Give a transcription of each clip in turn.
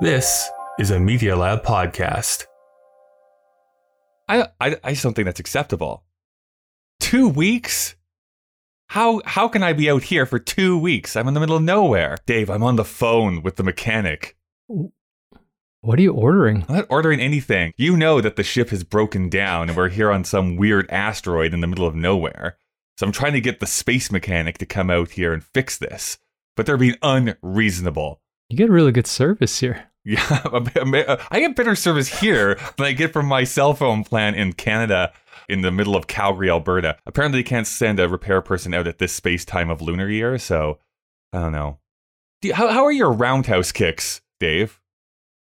This is a Media Lab podcast. I, I I just don't think that's acceptable. Two weeks? How how can I be out here for two weeks? I'm in the middle of nowhere. Dave, I'm on the phone with the mechanic. What are you ordering? I'm not ordering anything. You know that the ship has broken down and we're here on some weird asteroid in the middle of nowhere. So I'm trying to get the space mechanic to come out here and fix this. But they're being unreasonable. You get really good service here. Yeah, uh, I get better service here than I get from my cell phone plan in Canada in the middle of Calgary, Alberta. Apparently, they can't send a repair person out at this space time of lunar year, so I don't know. Do you, how, how are your roundhouse kicks, Dave?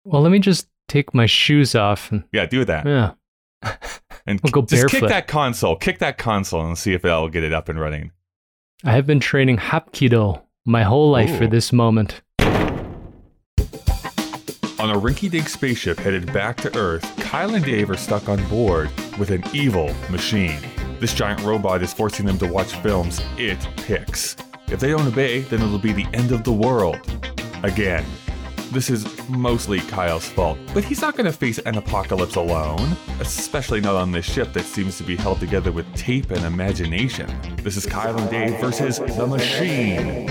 Well, let me just take my shoes off and Yeah, do that. yeah. And We'll go just kick that console. Kick that console and see if that'll get it up and running. I have been training Hapkido my whole life for this moment. On a rinky dink spaceship headed back to Earth, Kyle and Dave are stuck on board with an evil machine. This giant robot is forcing them to watch films it picks. If they don't obey, then it'll be the end of the world. Again. This is mostly Kyle's fault, but he's not going to face an apocalypse alone, especially not on this ship that seems to be held together with tape and imagination. This is Kyle and Dave versus the machine.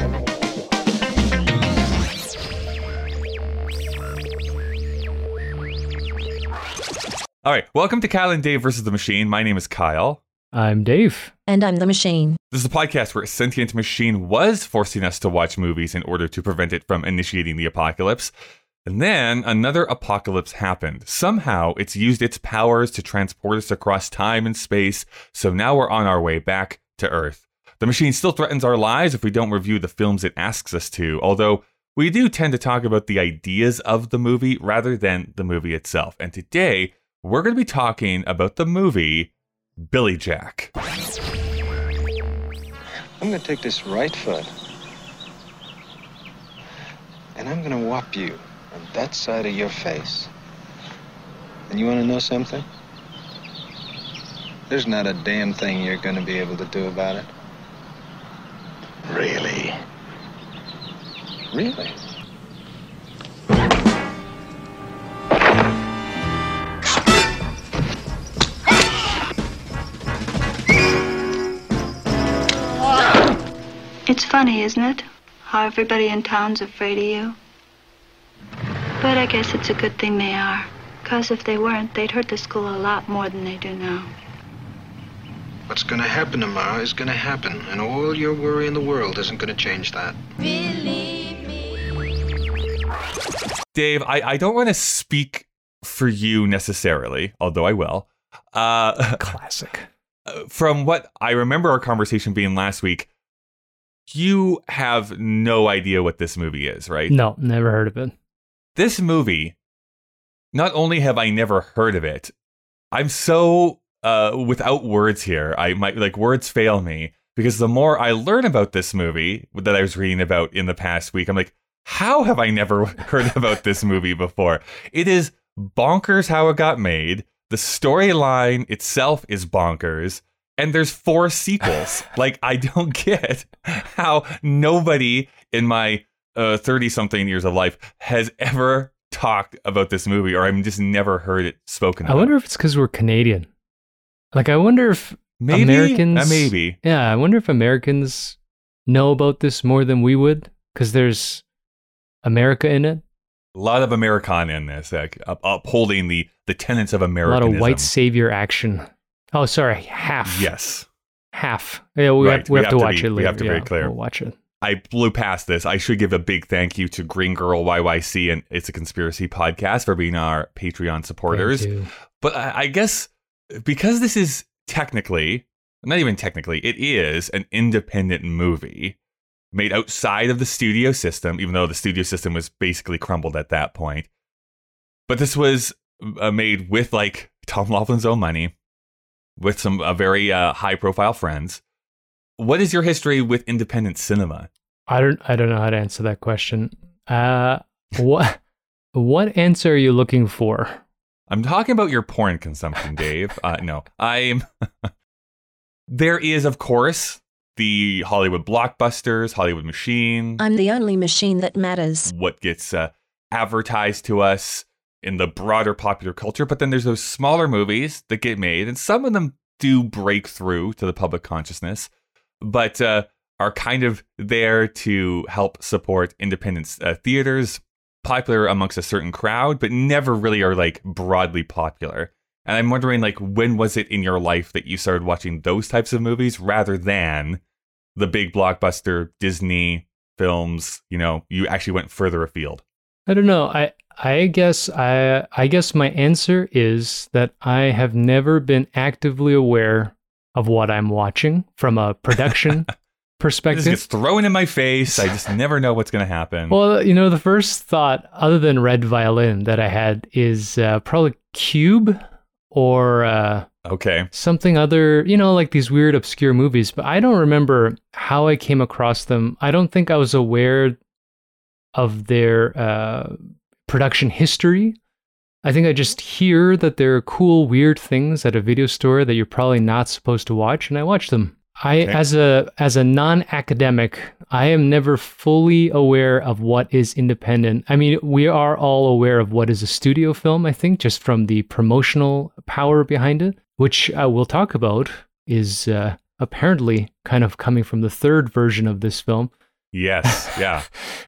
All right, welcome to Kyle and Dave versus the Machine. My name is Kyle. I'm Dave. And I'm the machine. This is a podcast where a sentient machine was forcing us to watch movies in order to prevent it from initiating the apocalypse. And then another apocalypse happened. Somehow it's used its powers to transport us across time and space, so now we're on our way back to Earth. The machine still threatens our lives if we don't review the films it asks us to, although we do tend to talk about the ideas of the movie rather than the movie itself. And today, we're going to be talking about the movie Billy Jack. I'm gonna take this right foot and I'm gonna whop you on that side of your face. And you wanna know something? There's not a damn thing you're gonna be able to do about it. Really? Really? It's funny, isn't it? How everybody in town's afraid of you. But I guess it's a good thing they are. Because if they weren't, they'd hurt the school a lot more than they do now. What's gonna happen tomorrow is gonna happen, and all your worry in the world isn't gonna change that. Believe me. Dave, I, I don't want to speak for you necessarily, although I will. Uh, Classic. from what I remember our conversation being last week, you have no idea what this movie is, right? No, never heard of it. This movie, not only have I never heard of it, I'm so uh, without words here. I might like words fail me because the more I learn about this movie that I was reading about in the past week, I'm like, how have I never heard about this movie before? It is bonkers how it got made. The storyline itself is bonkers. And there's four sequels. like, I don't get how nobody in my 30 something years of life has ever talked about this movie, or I've just never heard it spoken I about. wonder if it's because we're Canadian. Like, I wonder if maybe, Americans. Uh, maybe. Yeah, I wonder if Americans know about this more than we would because there's America in it. A lot of Americana in this, like upholding the, the tenets of America. A lot of white savior action. Oh, sorry, half. Yes. half. Yeah, we, Right, have, we have to watch be- it. we have to be yeah, very clear. We'll watch it. I blew past this. I should give a big thank you to Green Girl YYC and It's a Conspiracy podcast for being our Patreon supporters. But I, I guess because this is technically, not even technically, it is an independent movie made outside of the studio system, even though the studio system was basically crumbled at that point. But this was uh, made with like Tom Laughlin's own money, with some uh, very uh, high profile friends. What is your history with independent cinema? I don't. I don't know how to answer that question. Uh, what what answer are you looking for? I'm talking about your porn consumption, Dave. uh, no, I'm. there is, of course, the Hollywood blockbusters, Hollywood machine. I'm the only machine that matters. what gets uh, advertised to us in the broader popular culture. But then there's those smaller movies that get made, and some of them do break through to the public consciousness, but uh, are kind of there to help support independent uh, theaters, popular amongst a certain crowd, but never really are like broadly popular. And I'm wondering, like, when was it in your life that you started watching those types of movies rather than the big blockbuster Disney films? You know, you actually went further afield. I don't know. I I guess I I guess my answer is that I have never been actively aware of what I'm watching from a production This perspective. gets thrown in my face. I just never know what's going to happen. Well, you know, the first thought, other than Red Violin, that I had is uh, probably Cube or uh, okay. something other, you know, like these weird, obscure movies. But I don't remember how I came across them. I don't think I was aware of their uh, production history. I think I just hear that there are cool, weird things at a video store that you're probably not supposed to watch, and I watch them. I, Okay. as a as a non-academic, I am never fully aware of what is independent. I mean, we are all aware of what is a studio film. I think just from the promotional power behind it, which I will talk about, is uh, apparently kind of coming from the third version of this film. Yes. Yeah.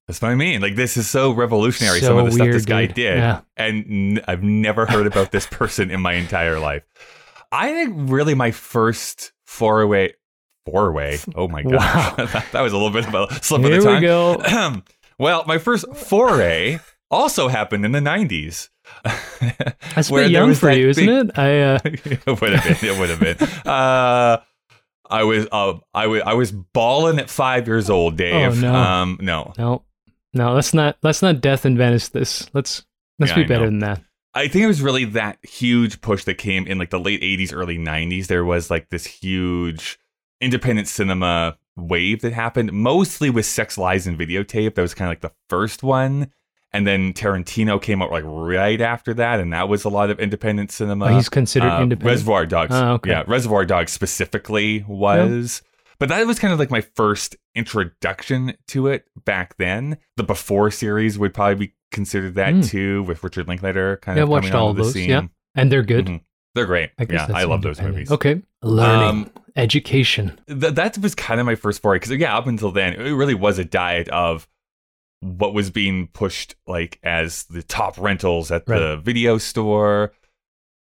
That's what I mean. Like, this is so revolutionary, So some of the stuff this weird, guy dude. did. Yeah. And n- I've never heard about this person in my entire life. I think really my first foray. Foray. Oh my god, Wow. that, that was a little bit of a slip Here of the we tongue. go. well, my first foray also happened in the '90s. That's a where bit there young for you, isn't it? I uh, it would have been. It would have been. Uh, I was. Uh, I was. I was balling at five years old, Dave. Oh, no. Um, no. no, no. Let's not let's not death and Venice this. Let's let's Yeah, be I better know. than that. I think it was really that huge push that came in like the late 80s, early 90s. There was like this huge independent cinema wave that happened, mostly with Sex, Lies, and Videotape. That was kind of like the first one. And then Tarantino came out like right after that, and that was a lot of independent cinema. Oh, he's considered Uh, independent. Reservoir Dogs. Oh, okay. Yeah, Reservoir Dogs specifically was. But that was kind of like my first introduction to it back then. The Before series would probably be considered that Mm. too, with Richard Linklater kind Yeah, of watched coming all those, scene. yeah. and they're good. Mhm. They're great. I guess yeah, I love those movies. Okay, learning, Um, education. Th- that was kind of my first foray because yeah, up until then, it really was a diet of what was being pushed like as the top rentals at the video store.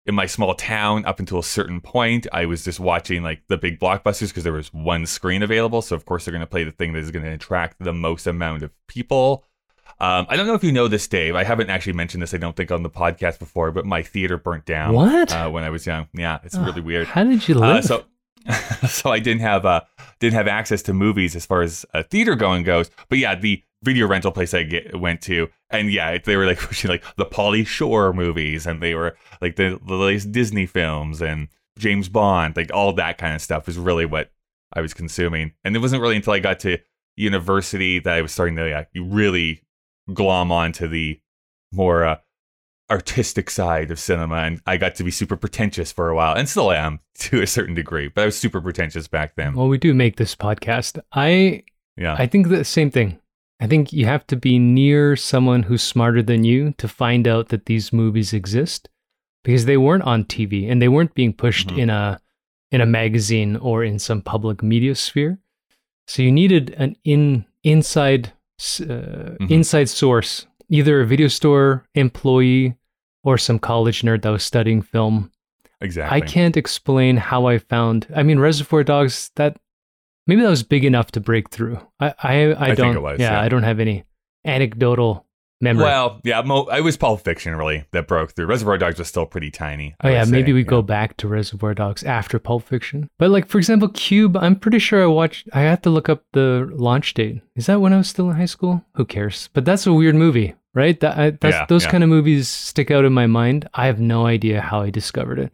In my small town up until a certain point i was just watching like the big blockbusters because there was one screen available. So of course they're going to play the thing that is going to attract the most amount of people. Um, i don't know if you know this dave. I haven't actually mentioned this i don't think on the podcast before but my theater burnt down What? uh, when i was young. Yeah it's Oh, really weird. How did you uh, so, so I didn't have uh didn't have access to movies as far as uh, theater going goes. But yeah, the video rental place I get, went to, and yeah, they were like pushing like the Pauly Shore movies, and they were like the the latest Disney films and James Bond, like all that kind of stuff is really what I was consuming. And it wasn't really until I got to university that I was starting to like, really glom onto the more uh, artistic side of cinema and I got to be super pretentious for a while and still am to a certain degree but I was super pretentious back then well, we do make this podcast. I yeah I think the same thing. I think you have to be near someone who's smarter than you to find out that these movies exist because they weren't on TV and they weren't being pushed Mhm. in a in a magazine or in some public media sphere. So you needed an in inside uh, Mhm. inside source, either a video store employee or some college nerd that was studying film exactly I can't explain how I found. I mean, Reservoir Dogs. That maybe that was big enough to break through. I I, I, think don't. it was, yeah, yeah. I don't have any anecdotal memory. well yeah mo- I was Pulp Fiction really that broke through Reservoir Dogs was still pretty tiny I oh yeah, maybe say, we yeah. go back to Reservoir Dogs after Pulp Fiction. But like for example, Cube. I'm pretty sure I watched. I have to look up the launch date. Is that when I was still in high school? Who cares? But that's a weird movie, right? That I, that's, Yeah, those kind of movies stick out in my mind. I have no idea how I discovered it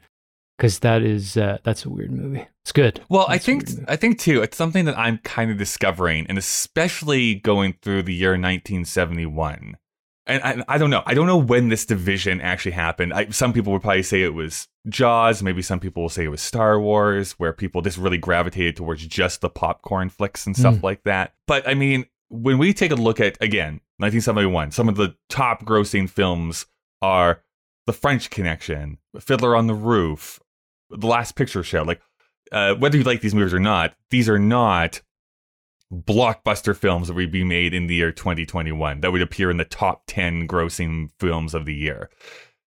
because that is uh, that's a weird movie. It's good. Well, I That's a think. I think too. It's something that I'm kind of discovering, and especially going through the year 1971. And I, I don't know. I don't know when this division actually happened. I, some people would probably say it was Jaws. Maybe some people will say it was Star Wars, where people just really gravitated towards just the popcorn flicks and stuff Mm. like that. But I mean, when we take a look at again 1971, some of the top grossing films are The French Connection, Fiddler on the Roof, The Last Picture Show. Like uh, whether you like these movies or not, these are not blockbuster films that would be made in the year 2021 that would appear in the top 10 grossing films of the year.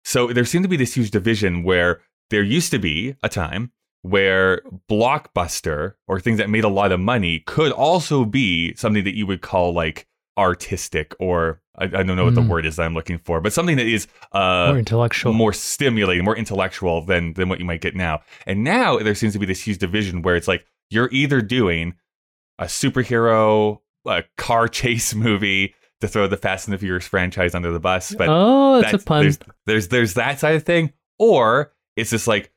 So there seemed to be this huge division where there used to be a time where blockbuster or things that made a lot of money could also be something that you would call like artistic or I, I don't know what the Mm. word is that I'm looking for, but something that is uh, More intellectual. more stimulating, more intellectual than than what you might get now. And now there seems to be this huge division where it's like you're either doing a superhero, a car chase movie to throw the Fast and the Furious franchise under the bus, but oh, that's, a pun. There's, there's there's that side of thing, or it's just like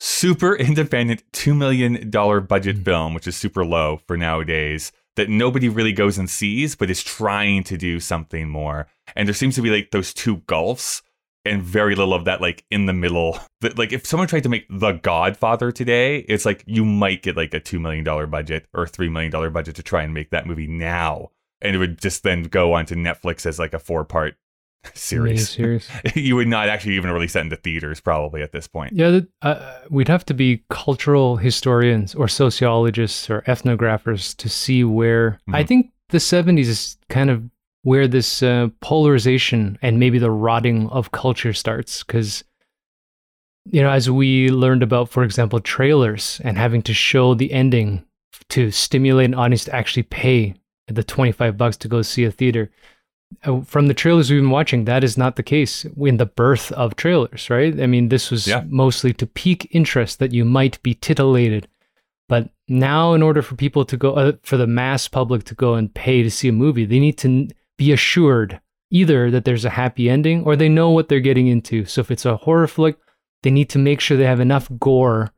super independent two million dollar budget Mm. film, which is super low for nowadays. That nobody really goes and sees, but is trying to do something more. And there seems to be like those two gulfs, and very little of that like in the middle. That like if someone tried to make The Godfather today, it's like you might get like a two million dollar budget or three million dollar budget to try and make that movie now, and it would just then go onto Netflix as like a four part series. Series. you would not actually even release that into theaters probably at this point. Yeah, uh, we'd have to be cultural historians or sociologists or ethnographers to see where I Mhm. think the 70s is kind of where this uh, polarization and maybe the rotting of culture starts. Because, you know, as we learned about, for example, trailers and having to show the ending to stimulate an audience to actually pay the 25 bucks to go see a theater from the trailers we've been watching, that is not the case in the birth of trailers, right? I mean, this was Yeah. mostly to pique interest that you might be titillated. But now, in order for people to go, uh, for the mass public to go and pay to see a movie, they need to be assured either that there's a happy ending or they know what they're getting into. So if it's a horror flick, they need to make sure they have enough gore.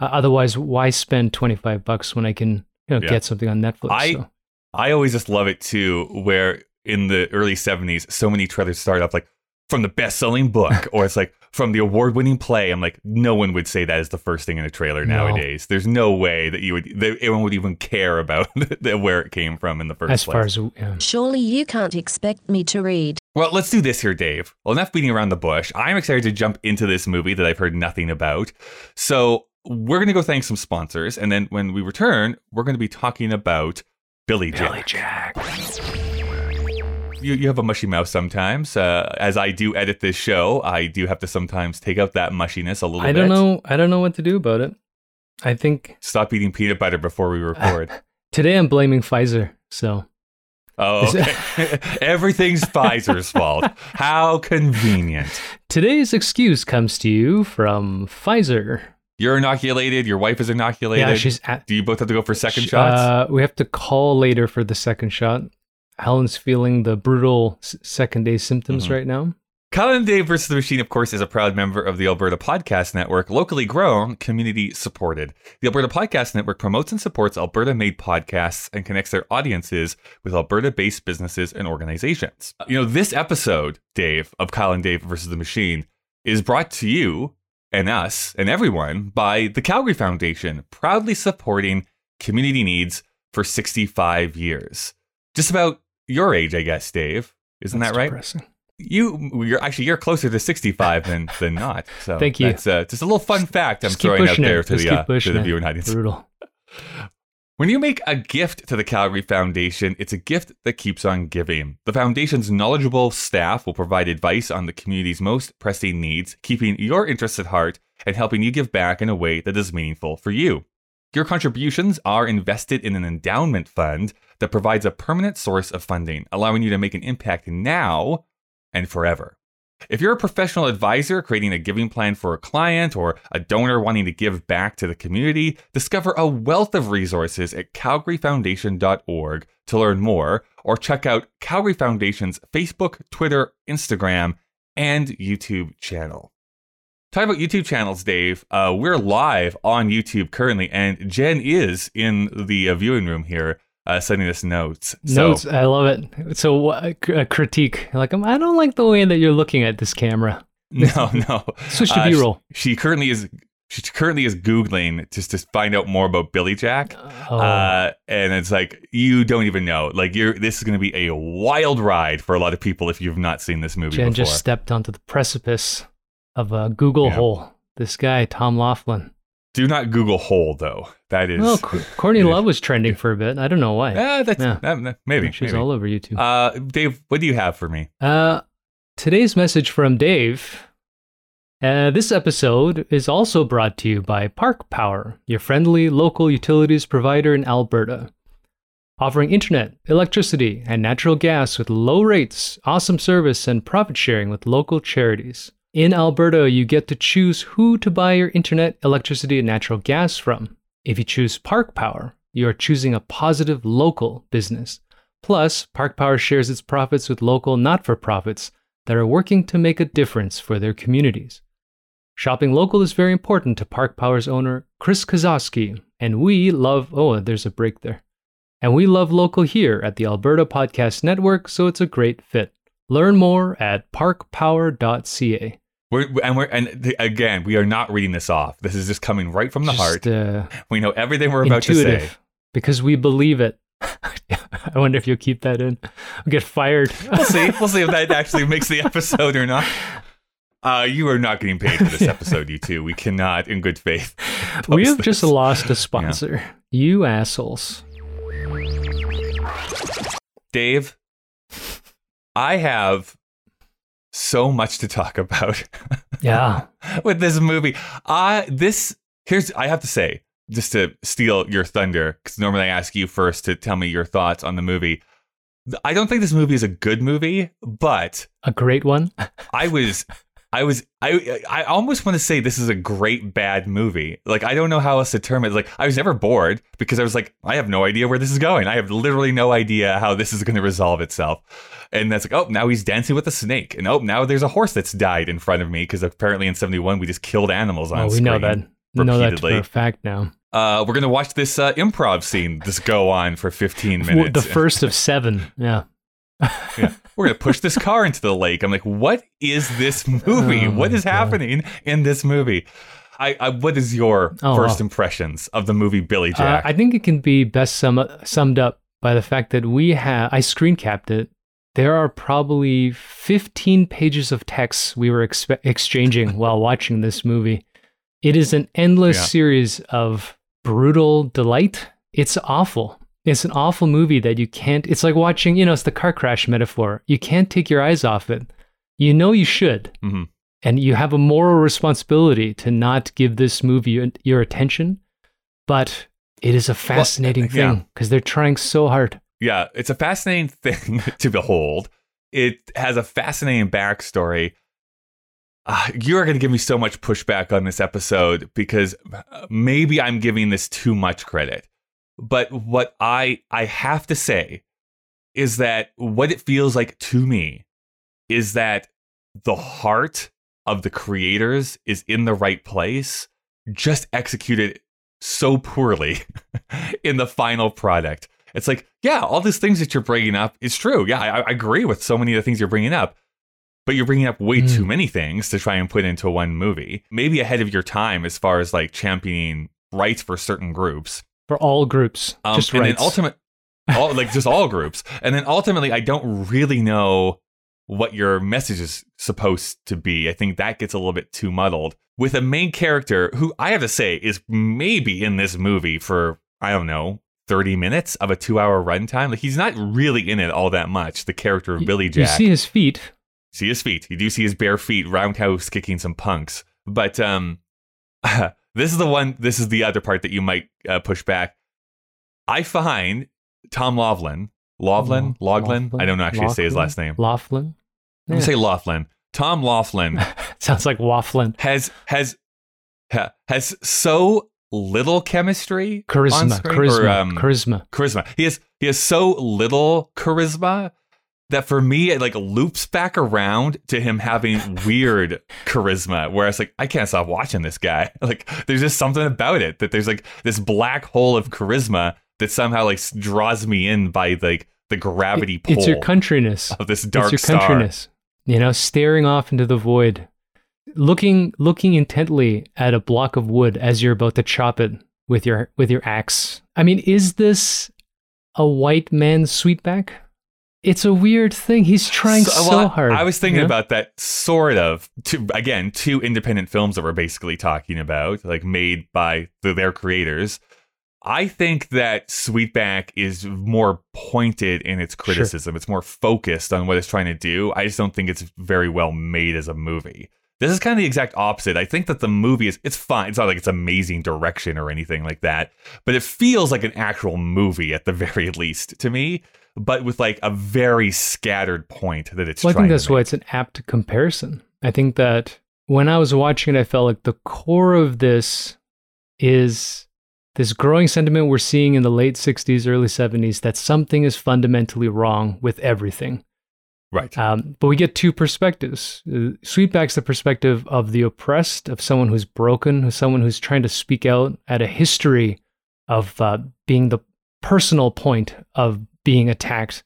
Uh, otherwise, why spend 25 bucks when I can you know, Yeah. get something on Netflix? I- so. I always just love it too, where in the early 70s, so many trailers start off like from the best selling book, or it's like from the award winning play. I'm like, no one would say that is the first thing in a trailer No. nowadays. There's no way that you would, that anyone would even care about the, where it came from in the first As place. far as yeah. Surely you can't expect me to read. Well, let's do this here, Dave. Well, enough beating around the bush. I'm excited to jump into this movie that I've heard nothing about. So we're going to go thank some sponsors. And then when we return, we're going to be talking about Billy Jack. Billy Jack. You, you have a mushy mouth sometimes. Uh, as I do edit this show, I do have to sometimes take out that mushiness a little I bit. don't know. I don't know what to do about it. I think Stop eating peanut butter before we record. today I'm blaming Pfizer. So oh, okay. Everything's Pfizer's fault. How convenient. today's excuse comes to you from Pfizer. You're inoculated. Your wife is inoculated. Yeah, she's at. do you both have to go for second shots? Uh, we have to call later for the second shot. Helen's feeling the brutal second day symptoms Mhm. right now. Kyle and Dave versus the Machine, of course, is a proud member of the Alberta Podcast Network, locally grown, community supported. The Alberta Podcast Network promotes and supports Alberta made podcasts and connects their audiences with Alberta based businesses and organizations. You know, this episode, Dave, of Kyle and Dave versus the Machine is brought to you and us and everyone by the Calgary Foundation, proudly supporting community needs for 65 years. Just about your age, I guess, Dave. Isn't That's that right? depressing. You, you're actually you're closer to 65 than than not. So Thank you. That's uh, just a little fun fact I'm throwing out it. there to Just the uh, to pushing the viewing audience. Brutal. When you make a gift to the Calgary Foundation, it's a gift that keeps on giving. The Foundation's knowledgeable staff will provide advice on the community's most pressing needs, keeping your interests at heart and helping you give back in a way that is meaningful for you. Your contributions are invested in an endowment fund that provides a permanent source of funding, allowing you to make an impact now and forever. If you're a professional advisor creating a giving plan for a client or a donor wanting to give back to the community, discover a wealth of resources at calgaryfoundation.org to learn more or check out Calgary Foundation's Facebook, Twitter, Instagram, and YouTube channel. Talking about YouTube channels, Dave, uh, we're live on YouTube currently, and Jen is in the uh, viewing room here uh, sending us notes. So- Notes. I love it. So uh, a critique. Like um, I don't like the way that you're looking at this camera. No, no. Switch to Uh, B-roll. She, she currently is she currently is googling just to find out more about Billy Jack. Oh, Uh, and it's like you don't even know. Like you're this is going to be a wild ride for a lot of people if you've not seen this movie Jen before. just stepped onto the precipice of a Google Yeah. hole. This guy, Tom Laughlin. Do not Google hole though. That is Well, Courtney Love was trending for a bit. I don't know why. Ah, that's Yeah. that- that- maybe She's maybe. all over YouTube. Uh, Dave, what do you have for me? Uh, today's message from Dave. Uh, this episode is also brought to you by Park Power, your friendly local utilities provider in Alberta. Offering internet, electricity, and natural gas with low rates, awesome service, and profit sharing with local charities. In Alberta, you get to choose who to buy your internet, electricity, and natural gas from. If you choose Park Power, you are choosing a positive local business. Plus, Park Power shares its profits with local not for profits that are working to make a difference for their communities. Shopping local is very important to Park Power's owner, Chris Kozowski, and we love. Oh, there's a break there. And we love local here at the Alberta Podcast Network, so it's a great fit. Learn more at parkpower.ca. We're, and we're and th- again, we are not reading this off. This is just coming right from the Just, heart. uh, We know everything we're about to say. because we believe it. I wonder if you'll keep that in. I'll get fired. We'll see. We'll see if that actually makes the episode or not. Uh, you are not getting paid for this episode, you two. We cannot, in good faith. we have just lost a sponsor. You assholes. Dave, I have so much to talk about Yeah. with this movie. I this here's I have to say just to steal your thunder because normally I ask you first to tell me your thoughts on the movie. I don't think this movie is a good movie, but A great one. I was I was I I almost want to say this is a great bad movie. Like I don't know how else to term it. Like I was never bored because I was like I have no idea where this is going. I have literally no idea how this is going to resolve itself. And that's like oh now he's dancing with a snake and oh now there's a horse that's died in front of me because apparently in 71 we just killed animals on Oh, we screen. know that. We know that for repeatedly. a fact now. Uh, we're gonna watch this uh, improv scene just go on for 15 minutes. The first of seven. Yeah. yeah. We're gonna push this car into the lake. I'm like, what is this movie? Oh what is God. happening in this movie? I, I what is your Oh, first wow. impressions of the movie Billy Uh, Jack? I think it can be best sum- summed up by the fact that we have, I screen capped it. There are probably 15 pages of text we were expe- exchanging while watching this movie. It is an endless Yeah. series of brutal delight. It's awful. It's an awful movie that you can't, it's like watching, you know, it's the car crash metaphor. You can't take your eyes off it. You know you should. Mhm. And you have a moral responsibility to not give this movie your- attention. But it is a fascinating yeah. thing because they're trying so hard. yeah, it's a fascinating thing to behold. It has a fascinating backstory. Uh, you are going to give me so much pushback on this episode because uh, maybe I'm giving this too much credit. But what I I have to say is that what it feels like to me is that the heart of the creators is in the right place, just executed so poorly in the final product. It's like, yeah, all these things that you're bringing up is true. Yeah, I, I agree with so many of the things you're bringing up, but you're bringing up way Mm. too many things to try and put into one movie. Maybe ahead of your time as far as like championing rights for certain groups. For all groups, Um, just and rights. then ultimate, all, like just all groups. And then ultimately, I don't really know what your message is supposed to be. I think that gets a little bit too muddled with a main character who I have to say is maybe in this movie for, I don't know, 30 minutes of a two hour runtime. Like he's not really in it all that much. The character of Billy Jack. You see his feet. see his feet. You do see his bare feet roundhouse kicking some punks. But um, this is the one. This is the other part that you might uh, push back. I find Tom Laughlin, Laughlin, Lo- Laughlin. I don't know actually say his last name. Laughlin. I'm gonna say Laughlin. Tom Laughlin Sounds like waffling. has has has so little chemistry, Charisma. screen, Charisma. or, um, charisma. charisma. He has he has so little charisma that for me it like loops back around to him having weird charisma where it's like I can't stop watching this guy. Like there's just something about it that there's like this black hole of charisma that somehow like draws me in by like the gravity pull it's your countryness. of this dark it's your star. countryness. You know, staring off into the void, looking looking intently at a block of wood as you're about to chop it with your with your axe. I mean, is this a white man's sweetback? It's a weird thing. He's trying so, well, hard. I was thinking you know? about that sort of. Two, again, two independent films that we're basically talking about, like made by the, their creators. I think that Sweetback is more pointed in its criticism. It's more focused on what it's trying to do. I just don't think it's very well made as a movie. This is kind of the exact opposite. I think that the movie is it's fine. It's not like it's amazing direction or anything like that, but it feels like an actual movie at the very least to me, but with like a very scattered point that it's Well, I think that's why it's an apt comparison. I think that when I was watching it, I felt like the core of this is this growing sentiment we're seeing in the late 60s, early 70s that something is fundamentally wrong with everything. Right. Um, but we get two perspectives. Uh, Sweetback's the perspective of the oppressed, of someone who's broken, who's someone who's trying to speak out at a history of uh, being the personal point of being attacked.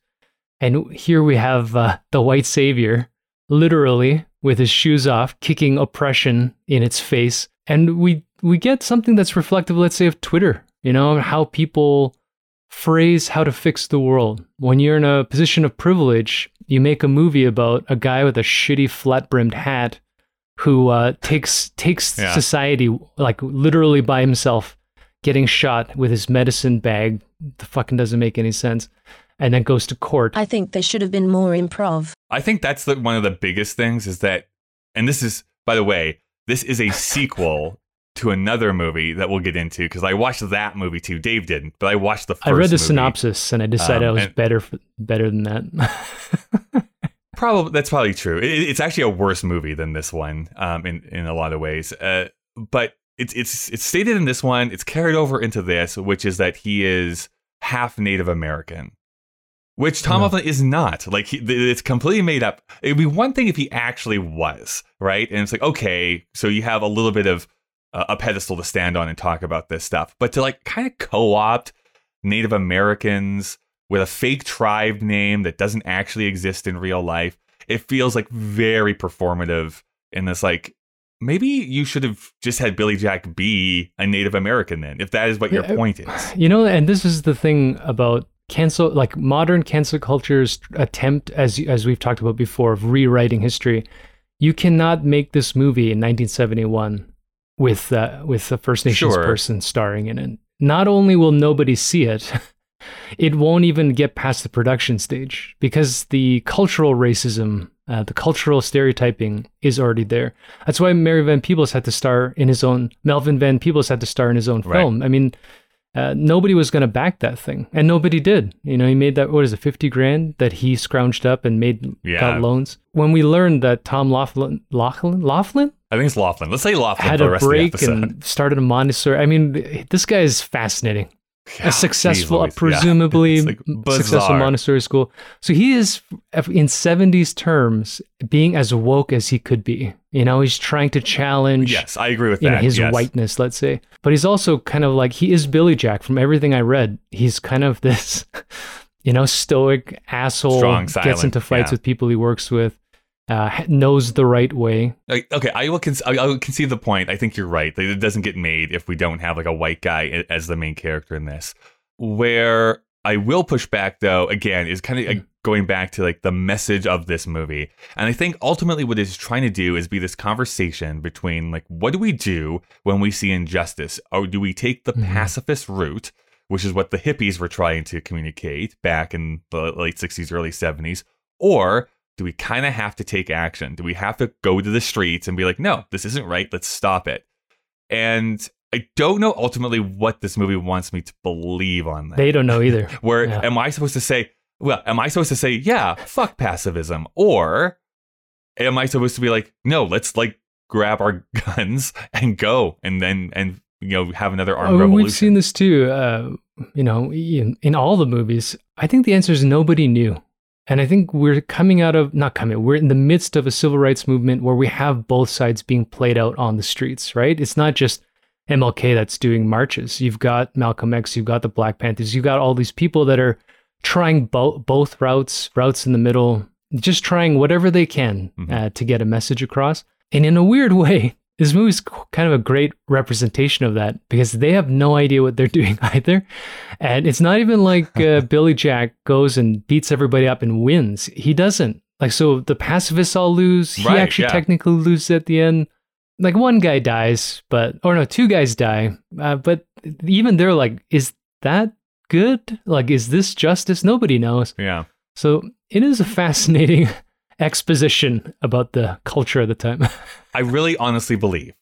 And here we have uh, the white savior, literally with his shoes off, kicking oppression in its face. And we we get something that's reflective, let's say, of Twitter. You know how people phrase how to fix the world. When you're in a position of privilege, you make a movie about a guy with a shitty flat brimmed hat who uh, takes takes Yeah. society like literally by himself, getting shot with his medicine bag. The fucking doesn't make any sense, and then goes to court. I think there should have been more improv. I think that's the, one of the biggest things is that, and this is, by the way, this is a sequel to another movie that we'll get into because I watched that movie too. Dave didn't, but I watched the first I read the movie. synopsis and I decided Um, I was and- better for, better than that. Probably that's probably true. It, it's actually a worse movie than this one um, in in a lot of ways. Uh, but it's it's it's stated in this one. It's carried over into this, which is that he is half Native American, which Tom No. Laughlin is not. Like he, it's completely made up. It'd be one thing if he actually was right, and it's like okay, so you have a little bit of uh, a pedestal to stand on and talk about this stuff, but to like kind of co-opt Native Americans with a fake tribe name that doesn't actually exist in real life. It feels like very performative in this like maybe you should have just had Billy Jack be a Native American then, if that is what your point is. You know, and this is the thing about cancel, like modern cancel culture's attempt, as as we've talked about before, of rewriting history. You cannot make this movie in 1971 with uh, with a First Nations Sure. person starring in it. Not only will nobody see it, it won't even get past the production stage because the cultural racism, uh, the cultural stereotyping is already there. That's why Mary Van Peebles had to star in his own. Melvin Van Peebles had to star in his own Right. film. I mean, uh, nobody was going to back that thing, and nobody did. You know, he made that what is it, fifty grand that he scrounged up and made Yeah. got loans. When we learned that Tom Laughlin, Laughlin, Laughlin I think it's Laughlin. Let's say Laughlin had for the a rest break of the and started a Montessori. I mean, this guy is fascinating Yeah, a successful, Louise, yeah. presumably It's like successful. Montessori school. So he is, in 70s terms, being as woke as he could be. You know, he's trying to challenge Yes, I agree with that. know, his yes. whiteness, let's say. But he's also kind of like, he is Billy Jack from everything I read. He's kind of this, you know, stoic asshole, Strong, gets into fights yeah. with people he works with, uh, knows the right way. Okay, I will con- I will concede the point. I think you're right. It doesn't get made if we don't have like a white guy as the main character in this. Where I will push back though, again, is kind of like, going back to like the message of this movie. And I think ultimately what it's trying to do is be this conversation between like what do we do when we see injustice? Or do we take the Mhm. pacifist route, which is what the hippies were trying to communicate back in the late 60s, early 70s? Or do we kind of have to take action? Do we have to go to the streets and be like, no, this isn't right. Let's stop it. And I don't know ultimately what this movie wants me to believe on that. They don't know either. Where Yeah. am I supposed to say, well, am I supposed to say, yeah, fuck pacifism? Or am I supposed to be like, no, let's like grab our guns and go and then, and, you know, have another armed Oh, revolution? We've seen this too. Uh, you know, in, in all the movies. I think the answer is nobody knew, and I think we're coming out of not coming. We're in the midst of a civil rights movement where we have both sides being played out on the streets. Right? It's not just MLK that's doing marches. You've got Malcolm X. You've got the Black Panthers. You've got all these people that are trying both both routes, routes in the middle, just trying whatever they can Mhm. uh, to get a message across. And in a weird way, this movie's kind of a great representation of that because they have no idea what they're doing either. And it's not even like uh, Billy Jack goes and beats everybody up and wins. He doesn't. Like, so the pacifists all lose. He Right, actually yeah. technically loses at the end. Like, one guy dies, but, or no, two guys die. Uh, but even they're like, is that good? Like, is this justice? Nobody knows. Yeah. So it is a fascinating exposition about the culture at the time. I really honestly believe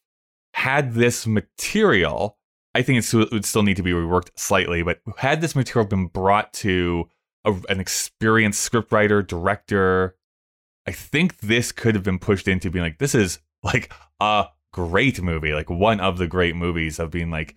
had this material, I think it would still need to be reworked slightly, but had this material been brought to a, an experienced scriptwriter, director, I think this could have been pushed into being like, this is like a great movie, like one of the great movies of being like,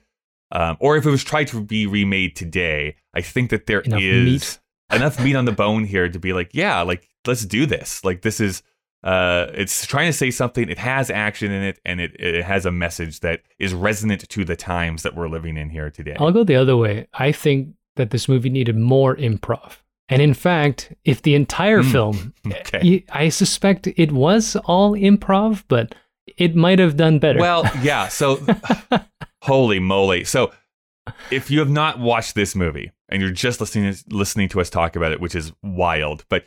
um, or if it was tried to be remade today, I think that there is Enough meat. enough meat on the bone here to be like, yeah, like let's do this. Like this is uh it's trying to say something, it has action in it, and it, it has a message that is resonant to the times that we're living in here today. I'll go the other way. I think that this movie needed more improv. And in fact, if the entire Mm. film, Okay. I suspect it was all improv, but it might have done better. Well, yeah, so holy moly. So if you have not watched this movie and you're just listening listening to us talk about it, which is wild, but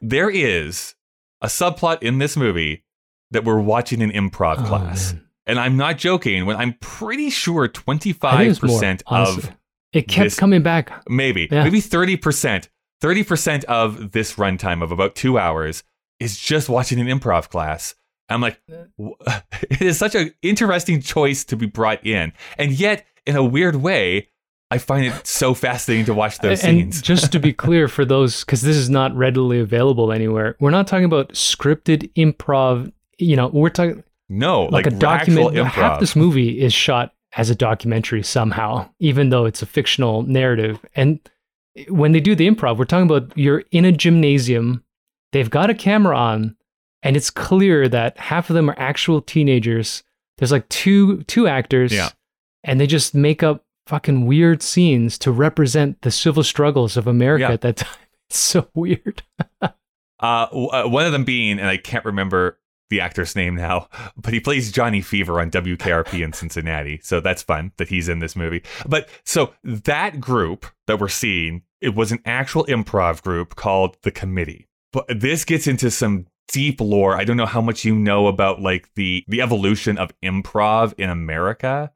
there is a subplot in this movie that we're watching an improv Oh, class. man. And I'm not joking when I'm pretty sure I think it was more, 25% honestly. of it kept this- coming back. maybe Yeah. maybe 30% 30% of this runtime of about 2 hours is just watching an improv class. I'm like it is such an interesting choice to be brought in. And yet in a weird way I find it so fascinating to watch those and scenes. just to be clear for those, because this is not readily available anywhere, we're not talking about scripted improv. You know, we're talking No, like, like, a document. actual Half improv. this movie is shot as a documentary somehow, even though it's a fictional narrative. And when they do the improv, we're talking about you're in a gymnasium, they've got a camera on, and it's clear that half of them are actual teenagers. There's like two two actors, Yeah. and they just make up fucking weird scenes to represent the civil struggles of America Yeah. at that time. It's so weird. Uh, uh, one of them being, and I can't remember the actor's name now, but he plays Johnny Fever on WKRP in Cincinnati. So that's fun that he's in this movie. But so that group that we're seeing, it was an actual improv group called The Committee. But this gets into some deep lore. I don't know how much you know about like the the evolution of improv in America,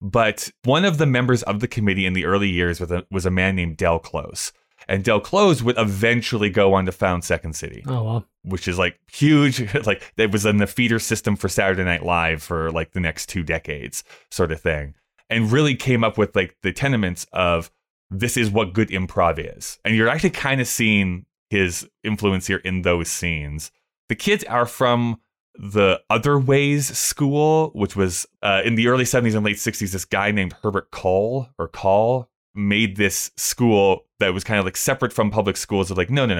but one of the members of the committee in the early years was a, was a man named Del Close. And Del Close would eventually go on to found Second City Oh well. which is like huge. like it was in the feeder system for Saturday Night Live for like the next two decades, sort of thing, and really came up with like the tenements of this is what good improv is. And you're actually kind of seeing his influence here in those scenes. The kids are from the Other Ways School, which was uh, in the early 70s and late 60s. This guy named Herbert Kohl or Call made this school that was kind of like separate from public schools. Of like, no, no,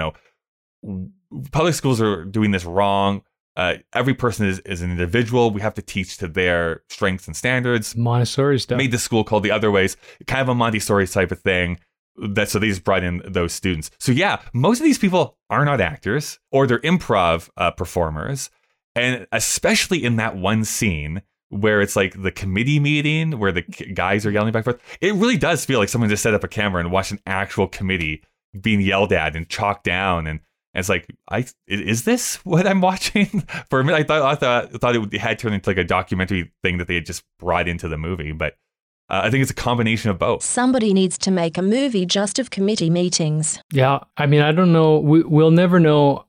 no, public schools are doing this wrong. Uh, every person is, is an individual. We have to teach to their strengths and standards. Montessori stuff. Made the school called the Other Ways, kind of a Montessori type of thing. That so they just brought in those students. So yeah, most of these people are not actors or they're improv uh, performers, and especially in that one scene where it's like the committee meeting where the guys are yelling back and forth. It really does feel like someone just set up a camera and watched an actual committee being yelled at and chalked down and and it's like, I is this what I'm watching? For a minute, I thought I thought I thought it, it had turned into like a documentary thing that they had just brought into the movie, but uh, I think it's a combination of both. Somebody needs to make a movie just of committee meetings. Yeah, I mean, I don't know. We, we'll never know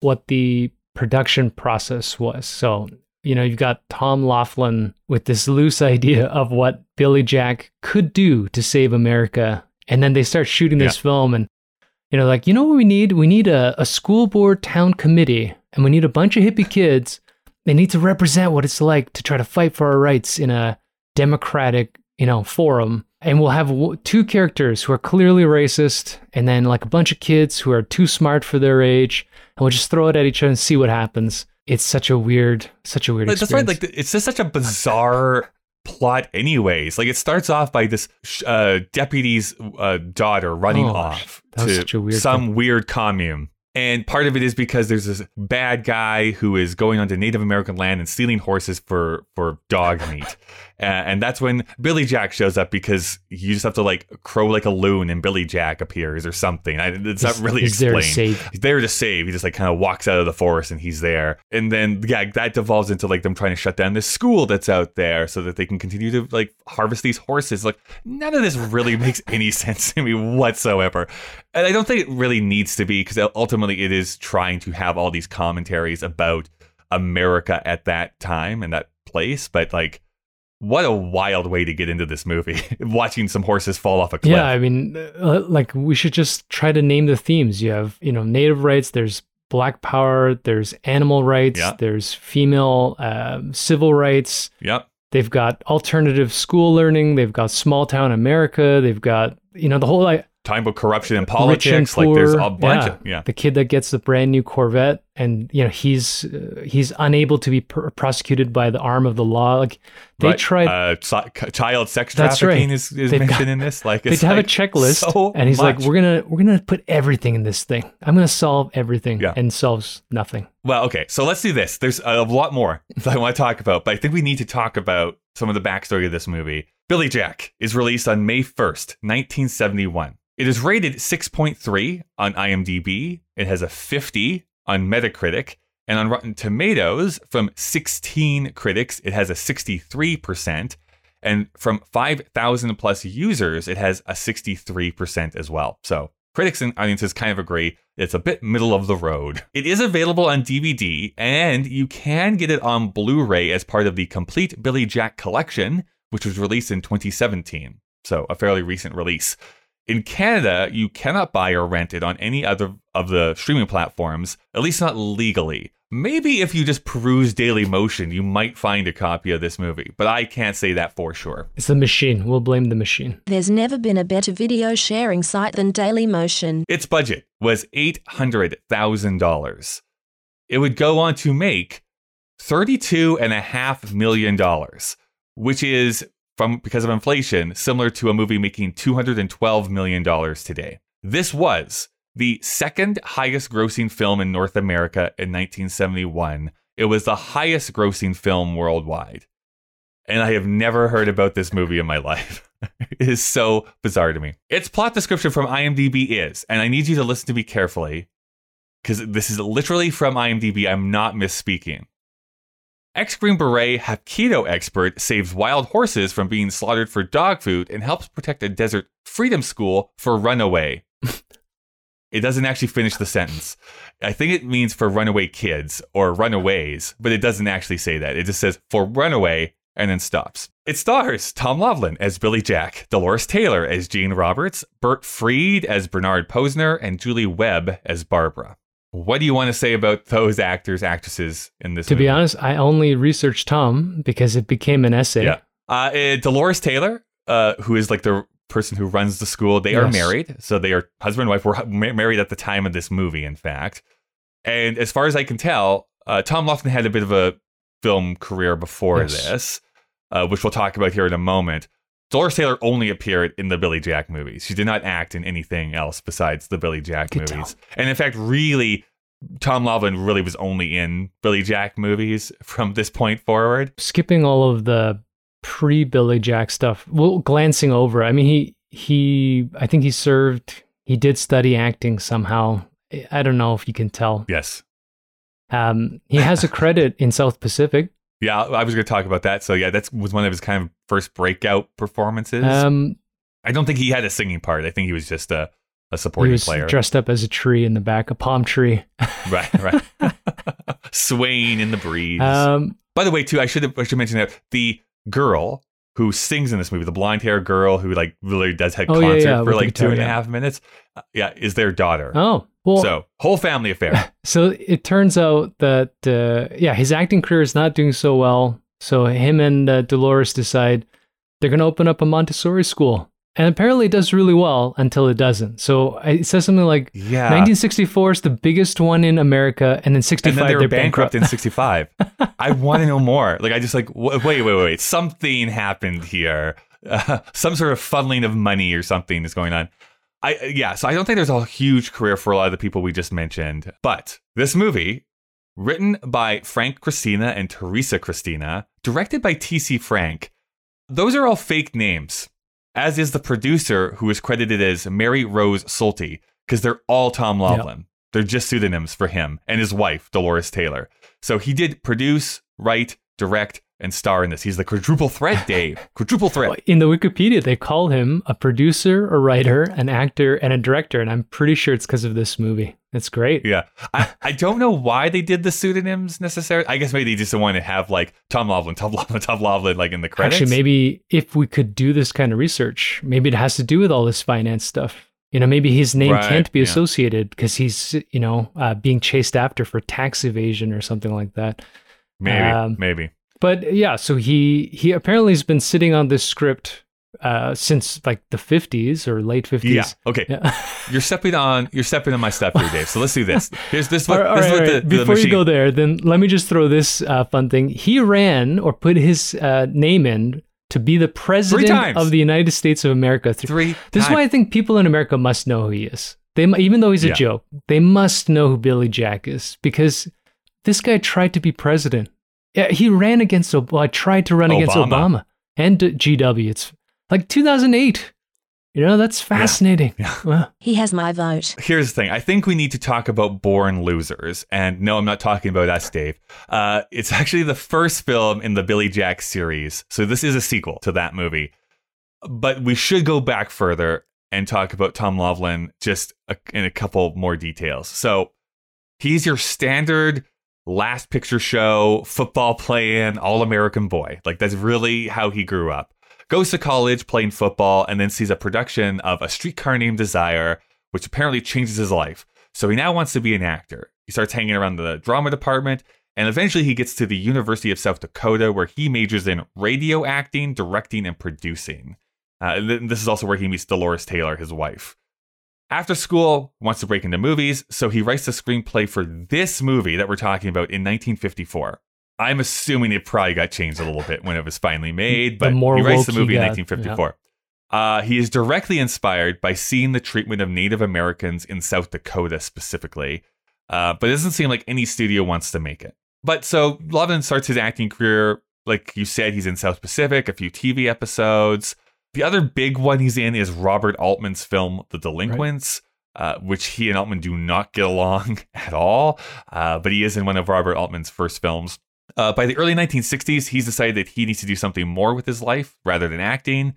what the production process was. So, you know, you've got Tom Laughlin with this loose idea of what Billy Jack could do to save America. And then they start shooting this film and, you know, like, you know what we need? We need a, a school board town committee and we need a bunch of hippie kids. They need to represent what it's like to try to fight for our rights in a democratic, you know, forum. And we'll have w- two characters who are clearly racist, and then like a bunch of kids who are too smart for their age, and we'll just throw it at each other and see what happens. It's such a weird, such a weird Like, that's right. Like it's just such a bizarre plot, anyways. Like it starts off by this uh, deputy's uh, daughter running Oh, off to such a weird some weird commune And part of it is because there's this bad guy who is going onto Native American land and stealing horses for for dog meat. Uh, and that's when Billy Jack shows up because you just have to like crow like a loon and Billy Jack appears or something. I, it's not really he's there to explained. save. He's there to save. He just like kind of walks out of the forest and he's there. And then yeah, that devolves into like them trying to shut down this school that's out there so that they can continue to like harvest these horses. Like none of this really makes any sense to me whatsoever. And I don't think it really needs to be because ultimately it is trying to have all these commentaries about America at that time and that place. But like, what a wild way to get into this movie, watching some horses fall off a cliff. Yeah, I mean, uh, like we should just try to name the themes. You have, you know, native rights. There's black power. There's animal rights. Yeah. There's female um, civil rights. Yep. They've got alternative school learning. They've got small town America. They've got, you know, the whole like Talking about corruption in politics, like there's a bunch yeah. of yeah. The kid that gets the brand new Corvette, and you know he's uh, he's unable to be pr- prosecuted by the arm of the law. Like they Right. tried. uh, chi- child sex trafficking right. is, is They've mentioned got- in this. Like they it's have a checklist, so and he's like, "We're gonna we're gonna put everything in this thing. I'm gonna solve everything," Yeah. and solves nothing. Well, okay, so let's do this. There's a lot more that I want to talk about, but I think we need to talk about some of the backstory of this movie. Billy Jack is released on May 1st, 1971. It is rated 6.3 on IMDb. It has a 50 on Metacritic. And on Rotten Tomatoes, from 16 critics, it has a 63%. And from 5,000 plus users, it has a 63% as well. So critics and audiences kind of agree it's a bit middle of the road. It is available on DVD, and you can get it on Blu ray as part of the Complete Billy Jack Collection, which was released in 2017. So a fairly recent release. In Canada, you cannot buy or rent it on any other of the streaming platforms, at least not legally. Maybe if you just peruse Daily Motion, you might find a copy of this movie, but I can't say that for sure. It's the machine. We'll blame the machine. There's never been a better video sharing site than Dailymotion. Its budget was $800,000. It would go on to make $32.5 million, which is, from because of inflation, similar to a movie making $212 million today. This was the second highest grossing film in North America in 1971. It was the highest grossing film worldwide. And I have never heard about this movie in my life. it is so bizarre to me. Its plot description from IMDb is, and I need you to listen to me carefully, because this is literally from IMDb. I'm not misspeaking. Ex Green Beret Hapkido expert saves wild horses from being slaughtered for dog food and helps protect a desert freedom school for runaway. it doesn't actually finish the sentence. I think it means for runaway kids or runaways, but it doesn't actually say that. It just says for runaway and then stops. It stars Tom Laughlin as Billy Jack, Dolores Taylor as Jean Roberts, Bert Freed as Bernard Posner, and Julie Webb as Barbara. What do you want to say about those actors, actresses in this To movie? be honest, I only researched Tom because it became an essay. Yeah. Uh, uh, Dolores Taylor, uh, who is like the person who runs the school, they are married. So they are husband and wife. Were ma- married at the time of this movie, in fact. And as far as I can tell, uh, Tom Laughlin had a bit of a film career before Yes. this, uh, which we'll talk about here in a moment. Dolores Taylor only appeared in the Billy Jack movies. She did not act in anything else besides the Billy Jack movies. And in fact, really, Tom Laughlin really was only in Billy Jack movies from this point forward. Skipping all of the pre Billy Jack stuff, well, glancing over. I mean, he he. I think he served. He did study acting somehow. I- I don't know if you can tell. Yes. Um, he has a credit in South Pacific. Yeah, I was going to talk about that. So yeah, that was one of his kind of first breakout performances. Um, I don't think he had a singing part. I think he was just a, a supporting he was player. dressed up as a tree in the back, a palm tree. right, right. Swaying in the breeze. Um, By the way, too, I should I should mention that the girl who sings in this movie, the blonde hair girl who like really does have Oh, concert yeah, for with the like two guitar, and a yeah. half minutes, uh, yeah, is their daughter. oh, well, so whole family affair. So it turns out that uh, yeah, his acting career is not doing so well. So him and uh, Dolores decide they're going to open up a Montessori school, and apparently it does really well until it doesn't. So it says something like Yeah. 1964 is the biggest one in America, and then 65 and then they were they're bankrupt, bankrupt. in 65 i want to know more like i just like w- wait wait wait something happened here uh, some sort of funneling of money or something is going on I yeah, so I don't think there's a huge career for a lot of the people we just mentioned. But this movie, written by Frank Christina and Teresa Christina, directed by TC Frank, those are all fake names. As is the producer, who is credited as Mary Rose Solti, because they're all Tom Laughlin. They're just pseudonyms for him and his wife, Dolores Taylor. So he did produce, write, direct, and star in this. He's the quadruple threat, Dave. quadruple threat. In the Wikipedia, they call him a producer, a writer, an actor, and a director, and I'm pretty sure it's because of this movie. It's great. Yeah. I, I don't know why they did the pseudonyms necessarily. I guess maybe they just want to have like Tom Laughlin, Tom Laughlin, Tom Laughlin, like in the credits. Actually, maybe if we could do this kind of research, maybe it has to do with all this finance stuff. You know, maybe his name Right, can't be yeah. associated because he's, you know, uh, being chased after for tax evasion or something like that. Maybe, Um, maybe. But yeah, so he he apparently has been sitting on this script uh, since like the 50s or late 50s. Yeah. Okay. Yeah. You're stepping on. You're stepping on my stuff here, Dave. So let's do this. Here's this. What, All right, this is all what right, the, Before you go there, then let me just throw this uh, fun thing. He ran or put his uh, name in to be the president of the United States of America. Th- Three. This is why I think people in America must know who he is. They, even though he's a Yeah. joke, they must know who Billy Jack is because this guy tried to be president. Yeah, he ran against. Ob- Well, I tried to run against Obama. Obama and GW. It's like 2008. You know, that's fascinating. Yeah. Well, He has my vote. Here's the thing. I think we need to talk about Born Losers. And no, I'm not talking about us, Dave. Uh, it's actually the first film in the Billy Jack series. So this is a sequel to that movie. But we should go back further and talk about Tom Laughlin just a, in a couple more details. So he's your standard last picture show, football playing, all American boy. Like that's really how he grew up. Goes to college playing football and then sees a production of A Streetcar Named Desire, which apparently changes his life. So he now wants to be an actor. He starts hanging around the drama department and eventually he gets to the University of South Dakota where he majors in radio acting, directing, and producing. Uh, this is also where he meets Dolores Taylor, his wife. After school, wants to break into movies, so he writes the screenplay for this movie that we're talking about in 1954. I'm assuming it probably got changed a little bit when it was finally made, but more he writes the movie in got, 1954. Uh, he is directly inspired by seeing the treatment of Native Americans in South Dakota specifically, uh, but it doesn't seem like any studio wants to make it. But so Laughlin starts his acting career, like you said, he's in South Pacific, a few TV episodes. The other big one he's in is Robert Altman's film The Delinquents, uh, which he and Altman do not get along at all. Uh, but he is in one of Robert Altman's first films. Uh, by the early 1960s, he's decided that he needs to do something more with his life rather than acting.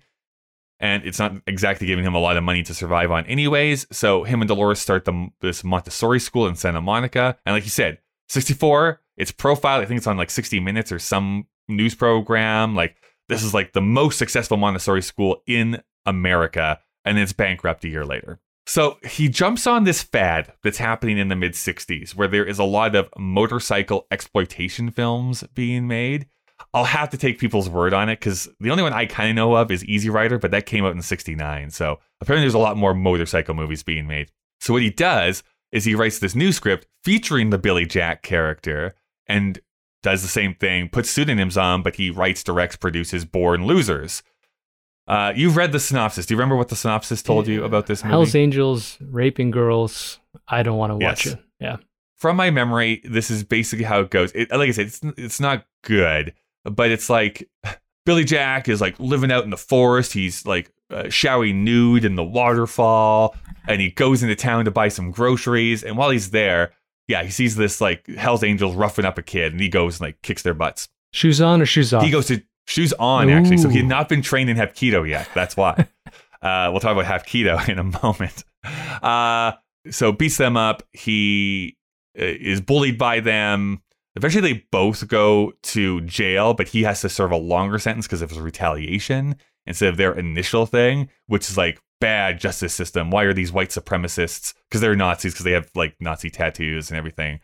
And it's not exactly giving him a lot of money to survive on, anyways. So him and Dolores start the, this Montessori school in Santa Monica. And like you said, 64, it's profiled. I think it's on like 60 Minutes or some news program. Like, this is like the most successful Montessori school in America. And it's bankrupt a year later. So he jumps on this fad that's happening in the mid 60s where there is a lot of motorcycle exploitation films being made. I'll have to take people's word on it because the only one I kind of know of is Easy Rider, but that came out in 69. So apparently there's a lot more motorcycle movies being made. So what he does is he writes this new script featuring the Billy Jack character and does the same thing, puts pseudonyms on, but he writes, directs, produces Born Losers. Uh, you've read the synopsis. Do you remember what the synopsis told you about this movie? Hell's Angels raping girls. I don't want to watch Yes. it. Yeah. from my memory, this is basically how it goes. It, like I said, it's it's not good, but it's like Billy Jack is like living out in the forest. He's like uh, showering nude in the waterfall, and he goes into town to buy some groceries. And while he's there, yeah, he sees this like Hell's Angels roughing up a kid, and he goes and like kicks their butts. Shoes on or shoes off? He goes to shoes on actually, so he had not been trained in Hapkido yet. That's why. uh, we'll talk about Hapkido in a moment. Uh, so beats them up. He uh, is bullied by them. Eventually, they both go to jail, but he has to serve a longer sentence because of his retaliation instead of their initial thing, which is like bad justice system. Why are these white supremacists? Because they're Nazis, because they have like Nazi tattoos and everything.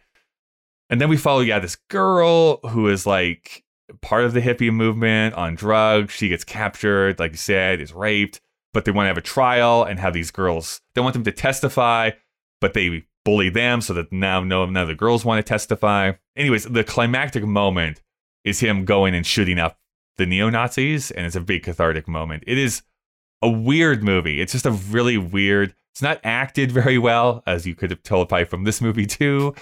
And then we follow, yeah, this girl who is like part of the hippie movement on drugs. She gets captured, like you said, is raped, but they want to have a trial and have these girls, they want them to testify, but they bully them so that now no none of the girls want to testify. Anyways, the climactic moment is him going and shooting up the neo Nazis, and it's a big cathartic moment. It is a weird movie. It's just a really weird It's not acted very well, as you could have told probably from this movie too.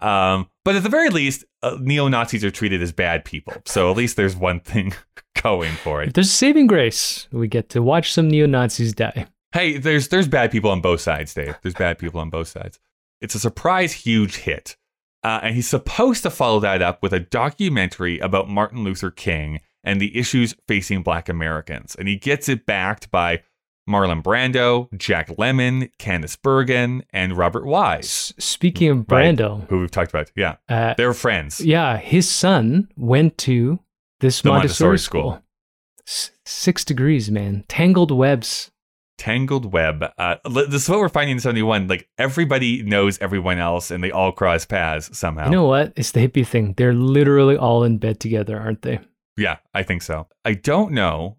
Um, but at the very least, uh, neo Nazis are treated as bad people. So at least there's one thing going for If it. there's a saving grace, we get to watch some neo Nazis die. Hey, there's there's bad people on both sides, Dave. There's bad people on both sides. It's a surprise huge hit. Uh, and he's supposed to follow that up with a documentary about Martin Luther King and the issues facing black Americans. And he gets it backed by Marlon Brando, Jack Lemmon, Candice Bergen, and Robert Wise, speaking of Right. Brando, who we've talked about. Yeah, uh, they're friends. yeah, his son went to this Montessori, Montessori school. school. S- six degrees, man. Tangled webs. Tangled Web. Uh, this is what we're finding in 71. Like everybody knows everyone else and they all cross paths somehow. You know what? It's the hippie thing. They're literally all in bed together, aren't they? Yeah, I think so. I don't know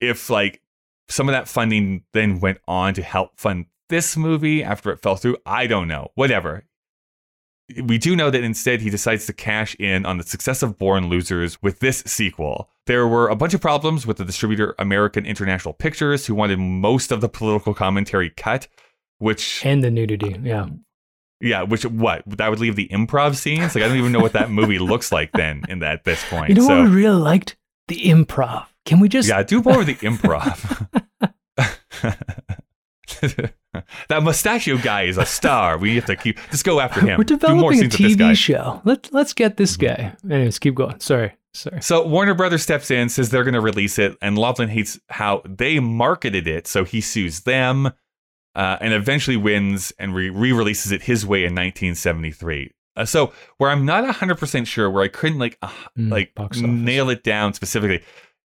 if like some of that funding then went on to help fund this movie after it fell through. I don't know. Whatever. We do know that instead he decides to cash in on the success of Born Losers with this sequel. There were a bunch of problems with the distributor American International Pictures, who wanted most of the political commentary cut, which And the nudity. Yeah. Yeah, which what that would leave the improv scenes. Like I don't even know what that movie looks like then. In that at this point, You know so what we really liked? The improv. Can we just yeah, do more of the improv. that mustachio guy is a star. We have to keep just go after him. We're developing a scenes with this guy. Mm-hmm. TV show. Let let's get this guy. Anyways, keep going. Sorry. Sorry. So Warner Brothers steps in, says they're going to release it, and Laughlin hates how they marketed it, so he sues them, uh, and eventually wins and re releases it his way in 1973. Uh, so where I'm not 100 percent sure, where I couldn't like uh, Mm, like nail it down specifically,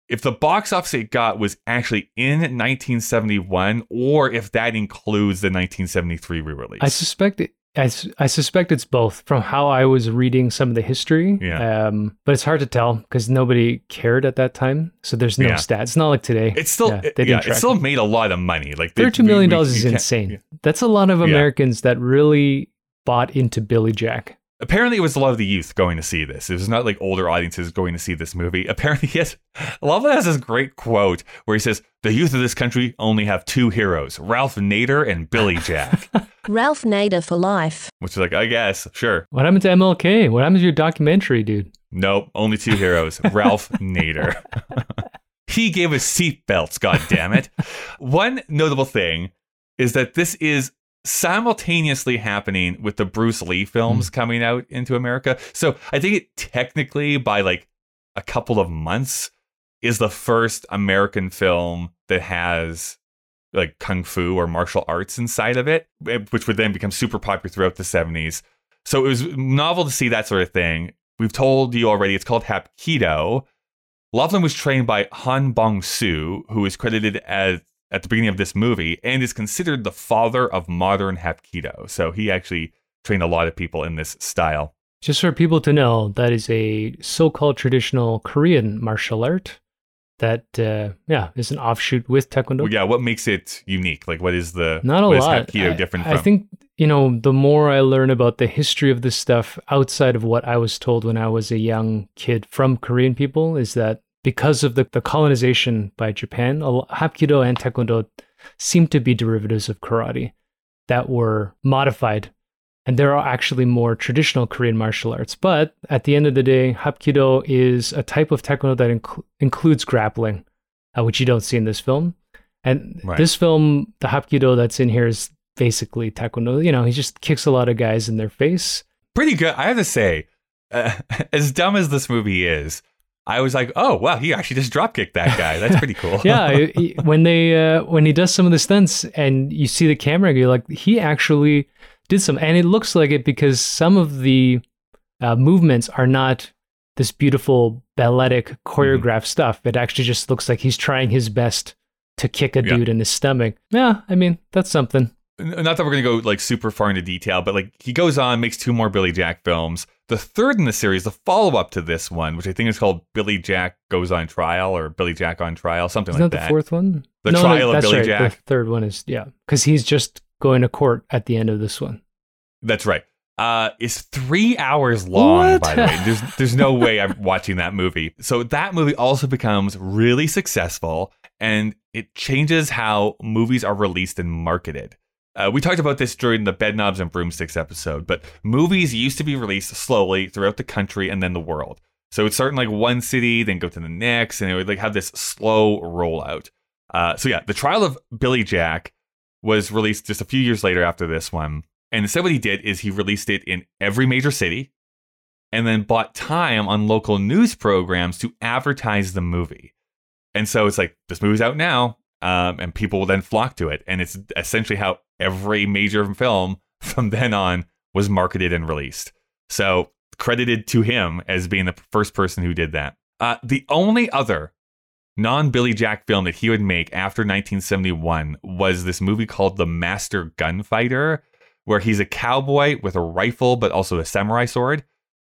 if the box office it got was actually in 1971, or if that includes the 1973 re-release. I suspect it. I, I suspect it's both from how I was reading some of the history. Yeah. Um, but it's hard to tell because nobody cared at that time. So there's no Yeah. stats. It's not like today. it's still Yeah, it, they didn't yeah, it still it. made a lot of money. Like they- Thirty-two million we- we- dollars is insane. That's a lot of. Americans that really bought into Billy Jack. Apparently it was a lot of the youth going to see this. It was not like older audiences going to see this movie. Apparently, yes, Laughlin has this great quote where he says, "The youth of this country only have two heroes: Ralph Nader and Billy Jack." Ralph Nader for life. Which is like, I guess, sure. What happened to MLK? What happened to your documentary, dude? Nope, only two heroes: Ralph Nader. he gave us seatbelts. God damn it! One notable thing is that this is simultaneously happening with the Bruce Lee films coming out into America. So I think it technically by like a couple of months is the first American film that has like kung fu or martial arts inside of it, eh, which would then become super popular throughout the 70s. So it was novel to see that sort of thing. We've told you already, it's called Hapkido. Laughlin was trained by Han Bong Soo, who is credited as at the beginning of this movie and is considered the father of modern Hapkido. So he actually trained a lot of people in this style. Just for people to know, that is a so-called traditional Korean martial art that, uh, yeah, is an offshoot with Taekwondo. Well, yeah, what makes it unique? Like, what is the Not a lot. Hapkido I, different I think you know the more I learn about the history of this stuff outside of what I was told when I was a young kid from Korean people is that because of the, the colonization by Japan, Hapkido and Taekwondo seem to be derivatives of karate that were modified. And there are actually more traditional Korean martial arts. But at the end of the day, Hapkido is a type of Taekwondo that inc- includes grappling, uh, which you don't see in this film. And Right. this film, the Hapkido that's in here is basically Taekwondo. You know, he just kicks a lot of guys in their face. pretty good. I have to say, uh, as dumb as this movie is, I was like, oh wow, he actually just drop kicked that guy. That's pretty cool. yeah, he- he- when they uh, when he does some of the stunts and you see the camera, you're like, he actually did some, and it looks like it because some of the uh, movements are not this beautiful balletic choreographed stuff. It actually just looks like he's trying his best to kick a Yeah. dude in the stomach. Yeah, I mean that's something. Not that we're gonna go like super far into detail, but like he goes on, makes two more Billy Jack films. The third in the series, the follow up to this one, which I think is called Billy Jack Goes on Trial or Billy Jack on Trial, something Isn't like that that. the fourth one? The no, Trial no, of Billy right. Jack. The third one is yeah, because he's just going to court at the end of this one. That's right. Uh, is three hours long. What? By the way, there's there's no way I'm watching that movie. So that movie also becomes really successful, and it changes how movies are released and marketed. Uh, we talked about this during the Bed Knobs and Broomsticks episode, but movies used to be released slowly throughout the country and then the world. So it'd start in like one city, then go to the next, and it would like have this slow rollout. Uh, so yeah, the trial of Billy Jack was released just a few years later after this one. And instead, what he did is he released it in every major city and then bought time on local news programs to advertise the movie. And so it's like, this movie's out now. Um, and people will then flock to it. And it's essentially how every major film from then on was marketed and released. So credited to him as being the first person who did that. Uh, the only other non Billy Jack film that he would make after 1971 was this movie called The Master Gunfighter, where he's a cowboy with a rifle but also a samurai sword.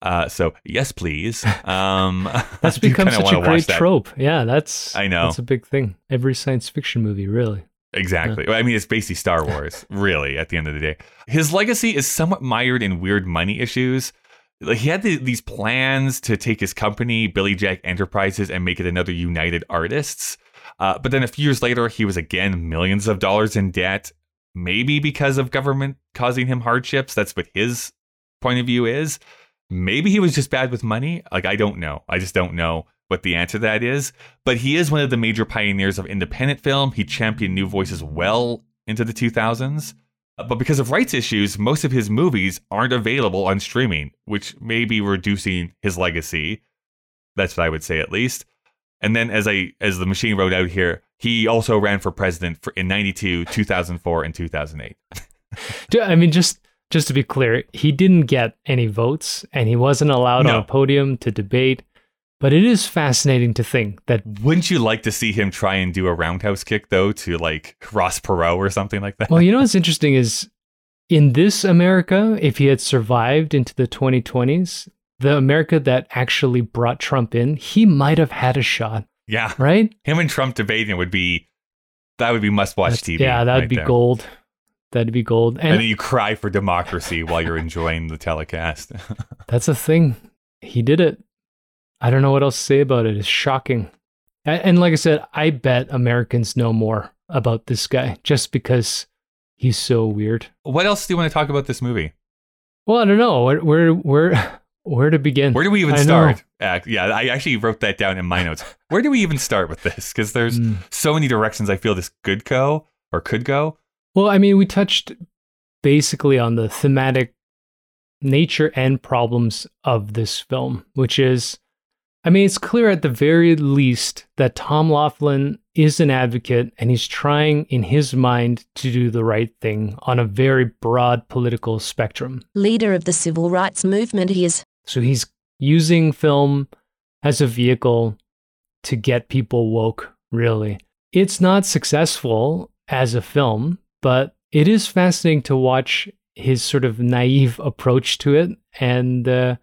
Uh, so yes, please. Um, That's become such a great trope. Yeah, that's I know. that's a big thing. Every science fiction movie, really. Exactly. Well, I mean, it's basically Star Wars, really, at the end of the day. His legacy is somewhat mired in weird money issues. Like, he had the, these plans to take his company, Billy Jack Enterprises, and make it another United Artists. Uh, but then a few years later, he was again millions of dollars in debt, maybe because of government causing him hardships. That's what his point of view is. Maybe he was just bad with money. Like, I don't know. I just don't know what the answer to that is. But he is one of the major pioneers of independent film. He championed new voices well into the 2000s. Uh, But because of rights issues, most of his movies aren't available on streaming, which may be reducing his legacy. That's what I would say, at least. And then, as I as the machine wrote out here, he also ran for president for, in '92, 2004, and 2008. Ju- I mean, just just to be clear, he didn't get any votes, and he wasn't allowed on a podium to debate. But it is fascinating to think that Wouldn't you like to see him try and do a roundhouse kick though to like Ross Perot or something like that? Well, you know what's interesting is in this America, if he had survived into the 2020s, the America that actually brought Trump in, he might have had a shot, yeah, right? him and Trump debating would be that would be must watch TV. Yeah, that would right be there. gold. That'd be gold. And And then you cry for democracy while you're enjoying the telecast. that's a thing. He did it. I don't know what else to say about it. It's shocking. And like I said, I bet Americans know more about this guy just because he's so weird. what else do you want to talk about this movie? Well, I don't know where where where, where to begin. Where do we even I start? Uh, yeah, I actually wrote that down in my notes. Where do we even start with this? Because there's Mm. so many directions I feel this could go or could go. Well, I mean, we touched basically on the thematic nature and problems of this film, which is, I mean, it's clear at the very least that Tom Laughlin is an advocate and he's trying in his mind to do the right thing on a very broad political spectrum. Leader of the civil rights movement, he is So he's using film as a vehicle to get people woke, really. It's not successful as a film, but it is fascinating to watch his sort of naive approach to it and uh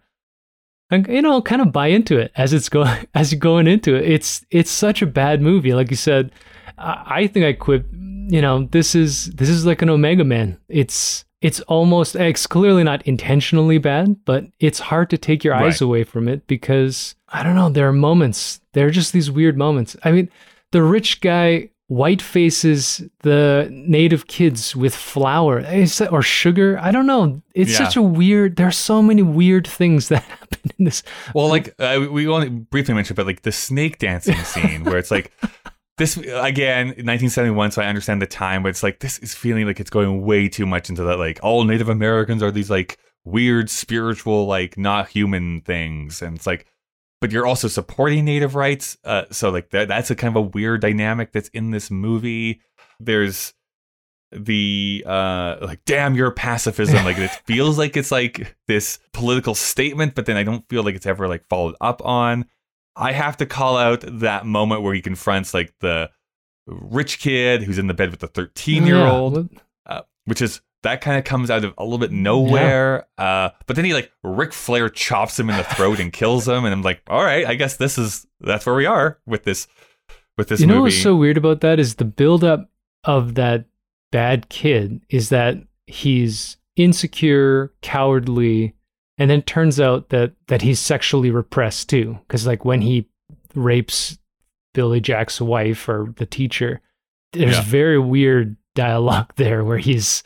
and you know kind of buy into it as it's going as you're going into it. It's it's such a bad movie. Like you said i, I think i quit you know this is this is like an omega man. It's it's almost eh, it's clearly not intentionally bad but it's hard to take your eyes Right. away from it because i don't know there are moments there are just these weird moments. I mean the rich guy white faces the native kids with flour or sugar i don't know it's Yeah. such a weird there are so many weird things that happen in this Well, like uh, we only briefly mentioned, but like the snake dancing scene where it's like this again, 1971. So I understand the time, but it's like this is feeling like it's going way too much into that. Like all Native Americans are these like weird spiritual, like not human things, and it's like, but you're also supporting Native rights. Uh, so like that, that's a kind of a weird dynamic that's in this movie. There's the uh like damn your pacifism like it feels like it's like this political statement but then i don't feel like it's ever like followed up on i have to call out that moment where he confronts like the rich kid who's in the bed with the 13 year old which is that kind of comes out of a little bit nowhere uh but then he like Ric Flair chops him in the throat and kills him and i'm like all right i guess this is that's where we are with this with this you know what's so weird about that is the buildup of that bad kid is that he's insecure, cowardly, and then it turns out that that he's sexually repressed too. Because like when he rapes Billy Jack's wife or the teacher, there's Yeah. very weird dialogue there where he's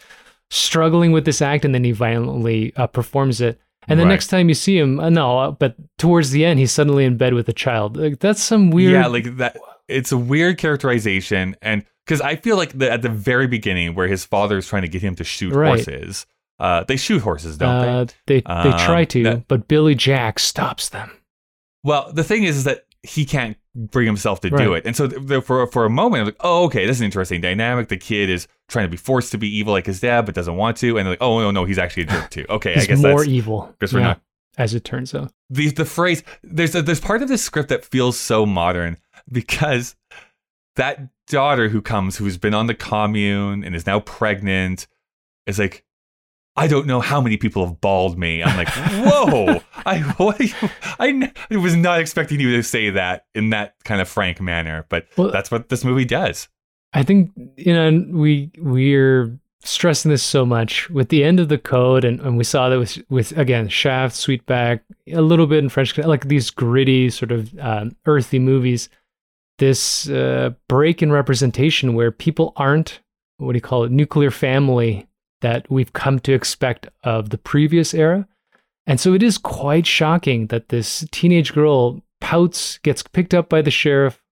struggling with this act and then he violently uh, performs it. And the Right. next time you see him, uh, no, uh, but towards the end, he's suddenly in bed with a child. Like, that's some weird. Yeah, like that. It's a weird characterization, and because I feel like the, at the very beginning, where his father is trying to get him to shoot Right. horses, uh, they shoot horses, don't uh, they? they they try Um, to, that- but Billy Jack stops them. Well, the thing is, is that he can't bring himself to do it, and so th- th- for for a moment, I was like, oh, okay, this is an interesting dynamic. The kid is trying to be forced to be evil like his dad, but doesn't want to, and they're like, oh no, no, he's actually a jerk too. Okay, I guess more evil. guess we're yeah, not- as it turns out. the the phrase there's a, there's part of this script that feels so modern because that daughter who comes who's been on the commune and is now pregnant is like I don't know how many people have balled me. I'm like, whoa! I what I I was not expecting you to say that in that kind of frank manner, but Well- that's what this movie does. I think you know we we're stressing this so much with the end of the code, and, and we saw that with with again Shaft, Sweetback, a little bit in French, like these gritty sort of um, earthy movies. This uh, break in representation where people aren't what do you call it nuclear family that we've come to expect of the previous era, and so it is quite shocking that this teenage girl pouts, gets picked up by the sheriff,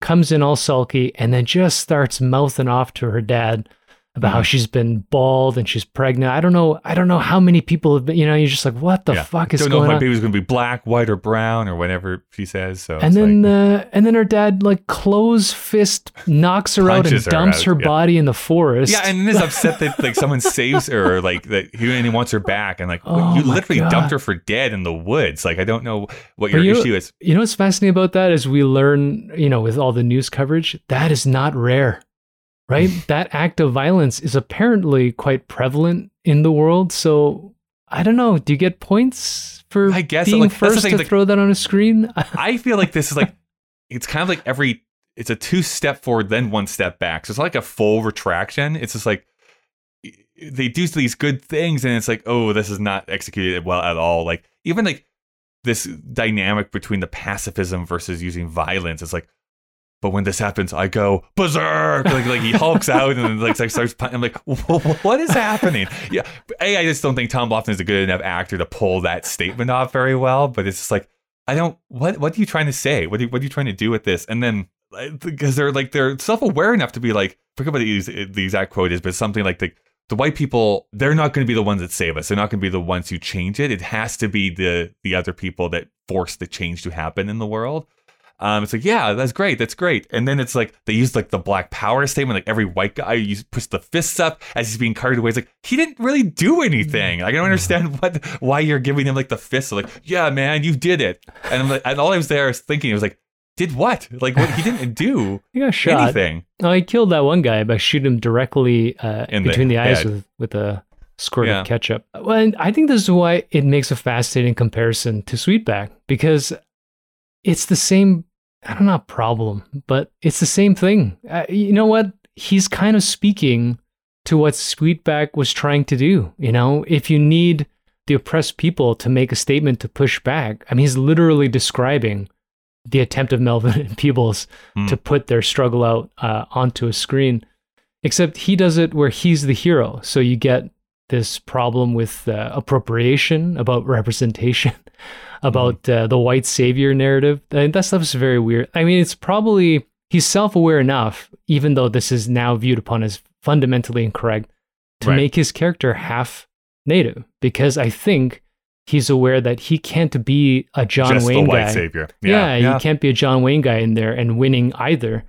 comes in all sulky and then just starts mouthing off to her dad about how Mhm. she's been balled and she's pregnant. I don't know. I don't know how many people have been. You know, you're just like, what the Yeah. fuck is I don't know if my on? baby's going to be black, white, or brown, or whatever she says. So and then, like, uh, and then her dad like close fist knocks her out and Punches her dumps her yeah. body in the forest. Yeah, and then is upset that like someone saves her, or like that he and he wants her back, and like Oh you literally God. dumped her for dead in the woods. Like I don't know what your you- issue is. You know what's fascinating about that is we learn, you know, with all the news coverage, that is not rare, right? that act of violence is apparently quite prevalent in the world. So I don't know. Do you get points for I guess, being like, first thing, to like- throw that on a screen? I feel like this is like it's kind of like every it's a two step forward, then one step back. So it's like a full retraction. It's just like they do these good things, and it's like oh, this is not executed well at all. Like even like this dynamic between the pacifism versus using violence. It's like. But when this happens, I go berserk. Like, like he hulks out and then like starts. I'm like, what is happening? Yeah, a. I just don't think Tom Laughlin is a good enough actor to pull that statement off very well. But it's just like, I don't. What What are you trying to say? What are you, What are you trying to do with this? And then because they're like they're self aware enough to be like, forget what the, the exact quote is, but something like the the white people they're not going to be the ones that save us. They're not going to be the ones who change it. It has to be the the other people that force the change to happen in the world. Um, it's like, yeah, that's great, that's great. And then it's like they use like the black power statement, like every white guy use, puts the fists up as he's being carted away. It's like he didn't really do anything. Like, I don't understand what why you're giving him like the fist. like, yeah, man, you did it. And I'm like, and all I was there was thinking, it was like, did what? Like, what? He didn't do he got shot. anything. Oh, he killed that one guy by shooting him directly uh, In the between the, eyes with, with a squirt Yeah. of ketchup. Well, and I think this is why it makes a fascinating comparison to Sweetback because it's the same. I don't know problem, but it's the same thing. Uh, you know what? He's kind of speaking to what Sweetback was trying to do. You know, if you need the oppressed people to make a statement to push back, I mean, he's literally describing the attempt of Melvin Van Peebles Hmm. to put their struggle out uh, onto a screen. Except he does it where he's the hero. So you get this problem with uh, appropriation, about representation, about uh, the white savior narrative. And that stuff is very weird. I mean, it's probably he's self-aware enough, even though this is now viewed upon as fundamentally incorrect, to Right. make his character half native. Because I think he's aware that he can't be a John Just Wayne the white guy. savior. Yeah, Yeah, you can't be a John Wayne guy in there and winning either.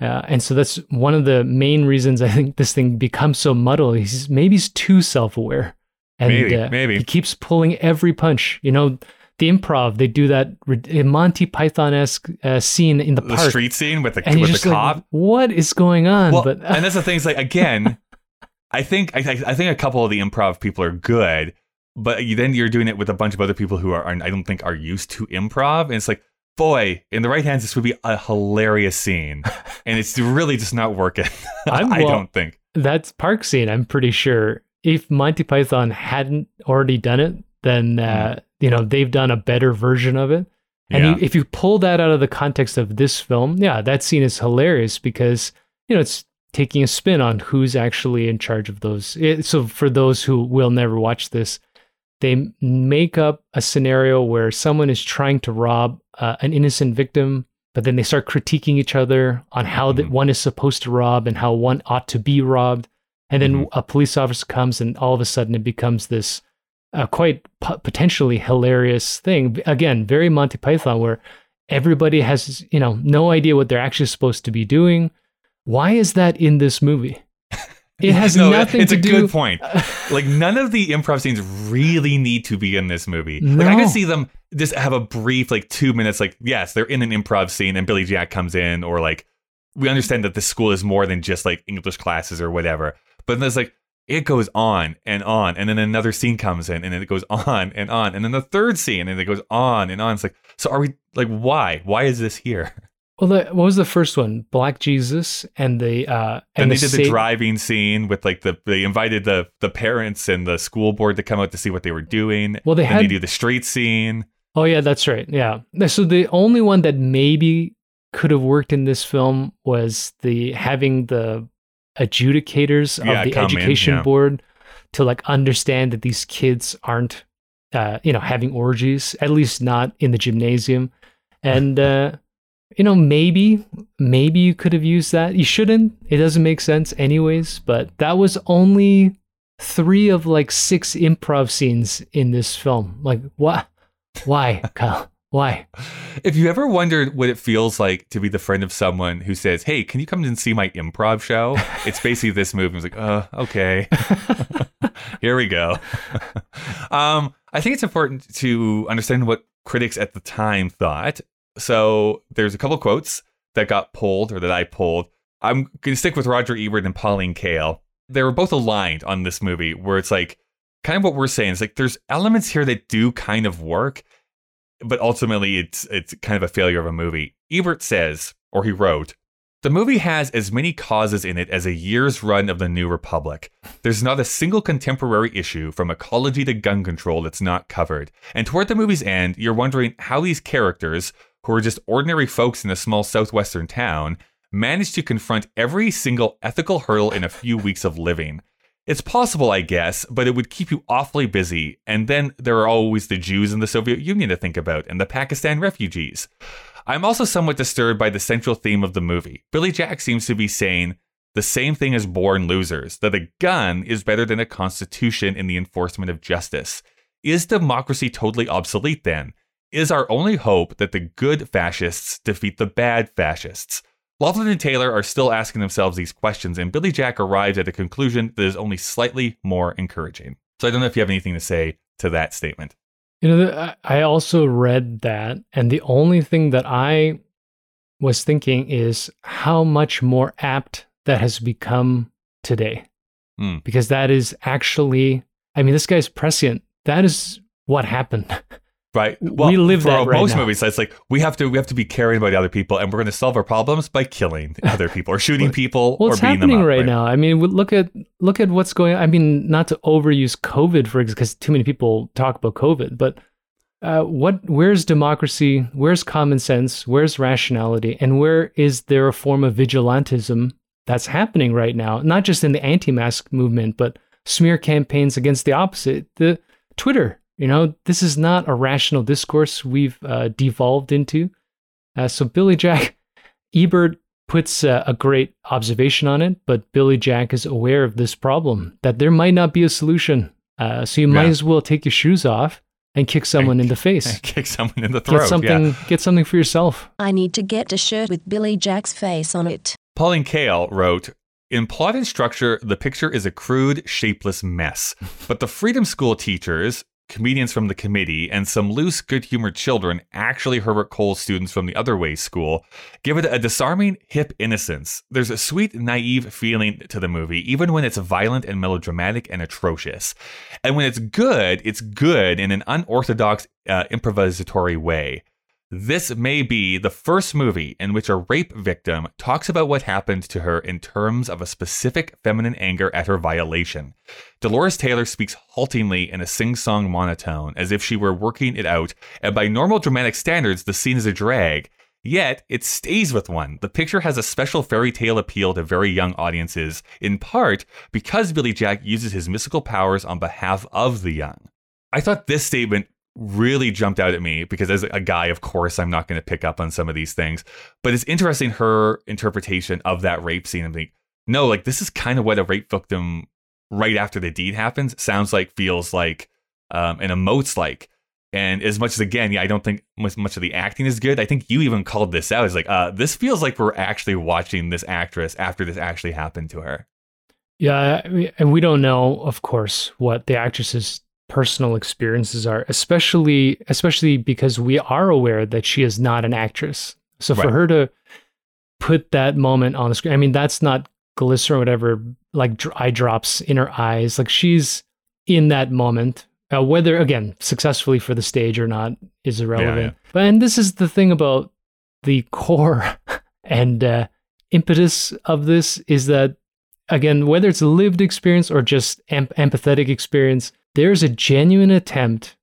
Uh, and so that's one of the main reasons I think this thing becomes so muddled. He's maybe he's too self-aware, and Maybe, uh, maybe. he keeps pulling every punch. You know, the improv they do that Monty Python esque uh, scene in the the park, street scene with the and with the like, cop. what is going on? Well, but and that's the thing is like again, I think I, I think a couple of the improv people are good, but then you're doing it with a bunch of other people who are, are I don't think are used to improv, and it's like. Boy, in the right hands, this would be a hilarious scene, and it's really just not working. I well, don't think. That's park scene, I'm pretty sure if Monty Python hadn't already done it, then uh, you know they've done a better version of it. And Yeah. you, if you pull that out of the context of this film, yeah, that scene is hilarious because you know it's taking a spin on who's actually in charge of those. It, so for those who will never watch this, they make up a scenario where someone is trying to rob uh, an innocent victim, but then they start critiquing each other on how that Mhm. one is supposed to rob and how one ought to be robbed. And then Mhm. a police officer comes, and all of a sudden it becomes this uh, quite po- potentially hilarious thing. Again, very Monty Python, where everybody has you know no idea what they're actually supposed to be doing. Why is that in this movie? It has No, nothing it's a do. good point. like none of the improv scenes really need to be in this movie. Like I No. can see them just have a brief like two minutes. Like yes, they're in an improv scene and Billy Jack comes in, or like we understand that the school is more than just like English classes or whatever. But there's like it goes on and on, and then another scene comes in, and then it goes on and on, and then the third scene, and it goes on and on. It's like so are we like why why is this here? Well, the, what was the first one? Black Jesus and the uh, And, they the did the Sa- driving scene with like the they invited the the parents and the school board to come out to see what they were doing. Well, they and they do the street scene. Oh yeah, that's right. Yeah. So the only one that maybe could have worked in this film was the having the adjudicators of Yeah, the come in, education yeah. board to like understand that these kids aren't uh, you know having orgies at least not in the gymnasium. And uh you know maybe maybe you could have used that. You shouldn't. It doesn't make sense anyways but that was only three of like six improv scenes in this film. Like what why kyle why If you ever wondered what it feels like to be the friend of someone who says, "Hey, can you come and see my improv show?" It's basically this movie. It's like, "Uh, okay, here we go." um, I think it's important to understand what critics at the time thought. So there's a couple quotes that got pulled or that I pulled. I'm going to stick with Roger Ebert and Pauline Kael. They were both aligned on this movie, where it's like kind of what we're saying. It's like there's elements here that do kind of work, but ultimately it's it's kind of a failure of a movie. Ebert says, or he wrote, the movie has as many causes in it as a year's run of the New Republic. There's not a single contemporary issue from ecology to gun control that's not covered. And toward the movie's end, you're wondering how these characters, who are just ordinary folks in a small southwestern town, managed to confront every single ethical hurdle in a few weeks of living. It's possible, I guess, but it would keep you awfully busy. And then there are always the Jews in the Soviet Union to think about and the Pakistan refugees. I'm also somewhat disturbed by the central theme of the movie. Billy Jack seems to be saying the same thing as Born Losers that a gun is better than a constitution in the enforcement of justice. Is democracy totally obsolete then? Is our only hope that the good fascists defeat the bad fascists? Laughlin and Taylor are still asking themselves these questions, and Billy Jack arrives at a conclusion that is only slightly more encouraging. So I don't know if you have anything to say to that statement. You know, I also read that, and the only thing that I was thinking is how much more apt that has become today. Hmm. Because that is actually, I mean, this guy's prescient. That is what happened. Right. Well, we live for that right most now. movies. It's like we have to we have to be caring about other people, and we're going to solve our problems by killing other people or shooting people well, or it's beating them happening up. right, now. I mean, look at look at what's going. on. I mean, not to overuse COVID for because too many people talk about COVID, but uh, what? Where's democracy? Where's common sense? Where's rationality? And where is there a form of vigilantism that's happening right now? Not just in the anti-mask movement, but smear campaigns against the opposite. The Twitter. You know, this is not a rational discourse we've uh, devolved into. Uh, so Billy Jack, Ebert puts uh, a great observation on it, but Billy Jack is aware of this problem that there might not be a solution. Uh, so you might Yeah. as well take your shoes off and kick someone in the face. Kick someone in the throat. Get something. Yeah. Get something for yourself. I need to get a shirt with Billy Jack's face on it. Pauline Kael wrote. In plot and structure, the picture is a crude, shapeless mess. But the Freedom School teachers, comedians from the committee, and some loose, good humored children, actually Herbert Kohl's students from the Other Way School, give it a disarming, hip innocence. There's a sweet, naive feeling to the movie, even when it's violent and melodramatic and atrocious. And when it's good, it's good in an unorthodox, uh, improvisatory way. This may be the first movie in which a rape victim talks about what happened to her in terms of a specific feminine anger at her violation. Dolores Taylor speaks haltingly in a sing song monotone, as if she were working it out, and by normal dramatic standards, the scene is a drag. Yet, it stays with one. The picture has a special fairy tale appeal to very young audiences, in part because Billy Jack uses his mystical powers on behalf of the young. I thought this statement really jumped out at me because as a guy, of course, I'm not going to pick up on some of these things. But it's interesting her interpretation of that rape scene. I'm like, no, like this is kind of what a rape victim right after the deed happens sounds like, feels like, um, and emotes like. And as much as again, yeah, I don't think much, much of the acting is good. I think you even called this out. It's like, uh, this feels like we're actually watching this actress after this actually happened to her. Yeah, and we don't know, of course, what the actress's personal experiences are, especially especially because we are aware that she is not an actress. So for Right. her to put that moment on the screen, I mean, that's not glycerin or whatever, like dr- eye drops in her eyes. Like she's in that moment. Uh, whether again successfully for the stage or not is irrelevant. But and this is the thing about the core and uh, impetus of this is that again whether it's a lived experience or just em- empathetic experience there's a genuine attempt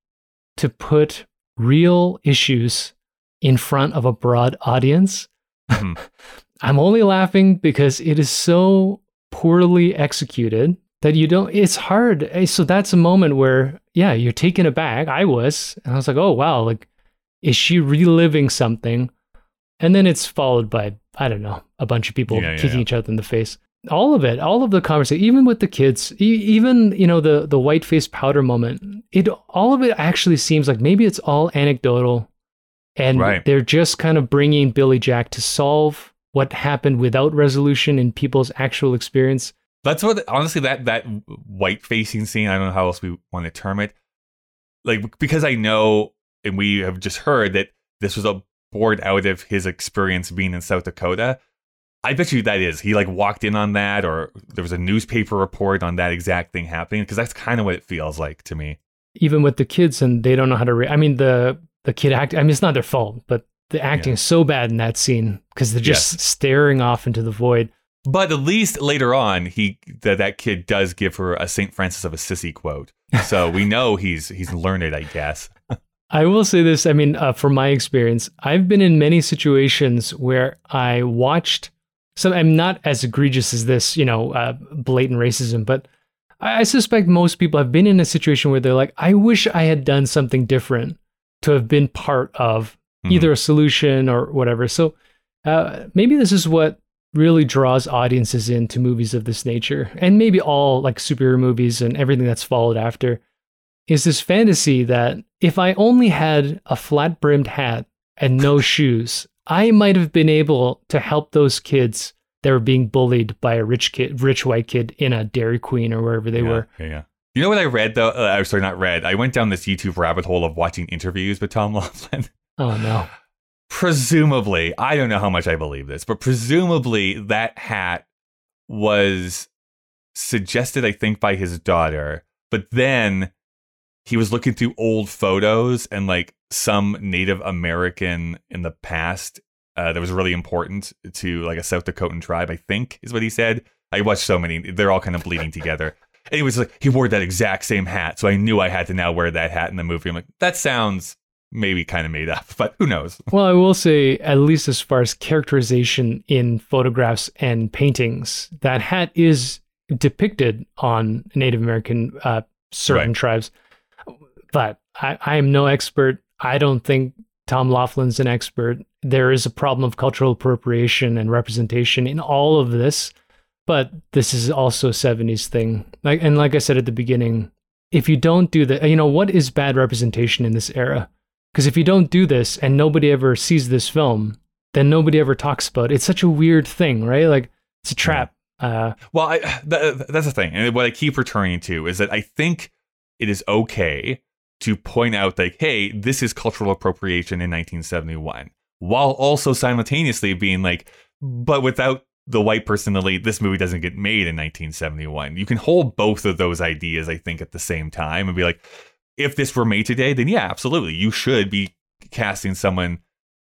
to put real issues in front of a broad audience. Mhm. i'm only laughing because it is so poorly executed that you don't it's hard. Eh, so that's a moment where yeah you're taken aback. I was and i was like oh wow like is she reliving something? And then it's followed by i don't know a bunch of people Yeah, yeah, kicking yeah. each other in the face all of it all of the conversation even with the kids e- even you know the the white face powder moment it all of it actually seems like maybe it's all anecdotal and Right. they're just kind of bringing billy jack to solve what happened without resolution in people's actual experience That's what honestly that that white facing scene. I don't know how else we want to term it. Like because I know, and we have just heard that this was a board out of his experience being in South Dakota. I bet you that is he like walked in on that, or there was a newspaper report on that exact thing happening. Because that's kind of what it feels like to me. even with the kids and they don't know how to re- i mean the the kid act i mean it's not their fault but the acting Yeah. is so bad in that scene because they're just Yes. staring off into the void But at least later on, he that that kid does give her a Saint Francis of Assisi quote, so we know he's he's learned, I guess. I will say this. I mean, uh, from my experience, I've been in many situations where I watched some. I'm not as egregious as this, you know, uh, blatant racism, but I, I suspect most people have been in a situation where they're like, "I wish I had done something different to have been part of Mhm. either a solution or whatever." So uh, maybe this is what really draws audiences into movies of this nature, and maybe all like superhero movies and everything that's followed after is this fantasy that if I only had a flat brimmed hat and no shoes, I might have been able to help those kids that were being bullied by a rich kid, rich white kid in a Dairy Queen or wherever they yeah, were. Yeah. You know what I read though? Uh, I'm sorry, not read. I went down this YouTube rabbit hole of watching interviews with Tom Laughlin. Oh no. presumably, I don't know how much I believe this, but presumably that hat was suggested, I think, by his daughter. But then he was looking through old photos and like some Native American in the past uh, that was really important to like a South Dakotan tribe, I think is what he said. I watched so many, they're all kind of bleeding together. And he was like, he wore that exact same hat. So I knew I had to now wear that hat in the movie. I'm like, that sounds maybe kind of made up, but who knows? Well, I will say, at least as far as characterization in photographs and paintings, that hat is depicted on Native American uh, certain Right. tribes. But I, I am no expert. I don't think Tom Laughlin's an expert. There is a problem of cultural appropriation and representation in all of this, but this is also a 70s thing. Like and like I said at the beginning, if you don't do that, you know, what is bad representation in this era? Because if you don't do this and nobody ever sees this film, then nobody ever talks about it. It's such a weird thing, right? Like it's a trap. Uh, Well, I, th- that's the thing. And what I keep returning to is that I think it is okay to point out, like, hey, this is cultural appropriation in 1971, while also simultaneously being like, but without the white person lead, this movie doesn't get made in 1971. You can hold both of those ideas, I think, at the same time and be like, if this were made today, then yeah, absolutely. You should be casting someone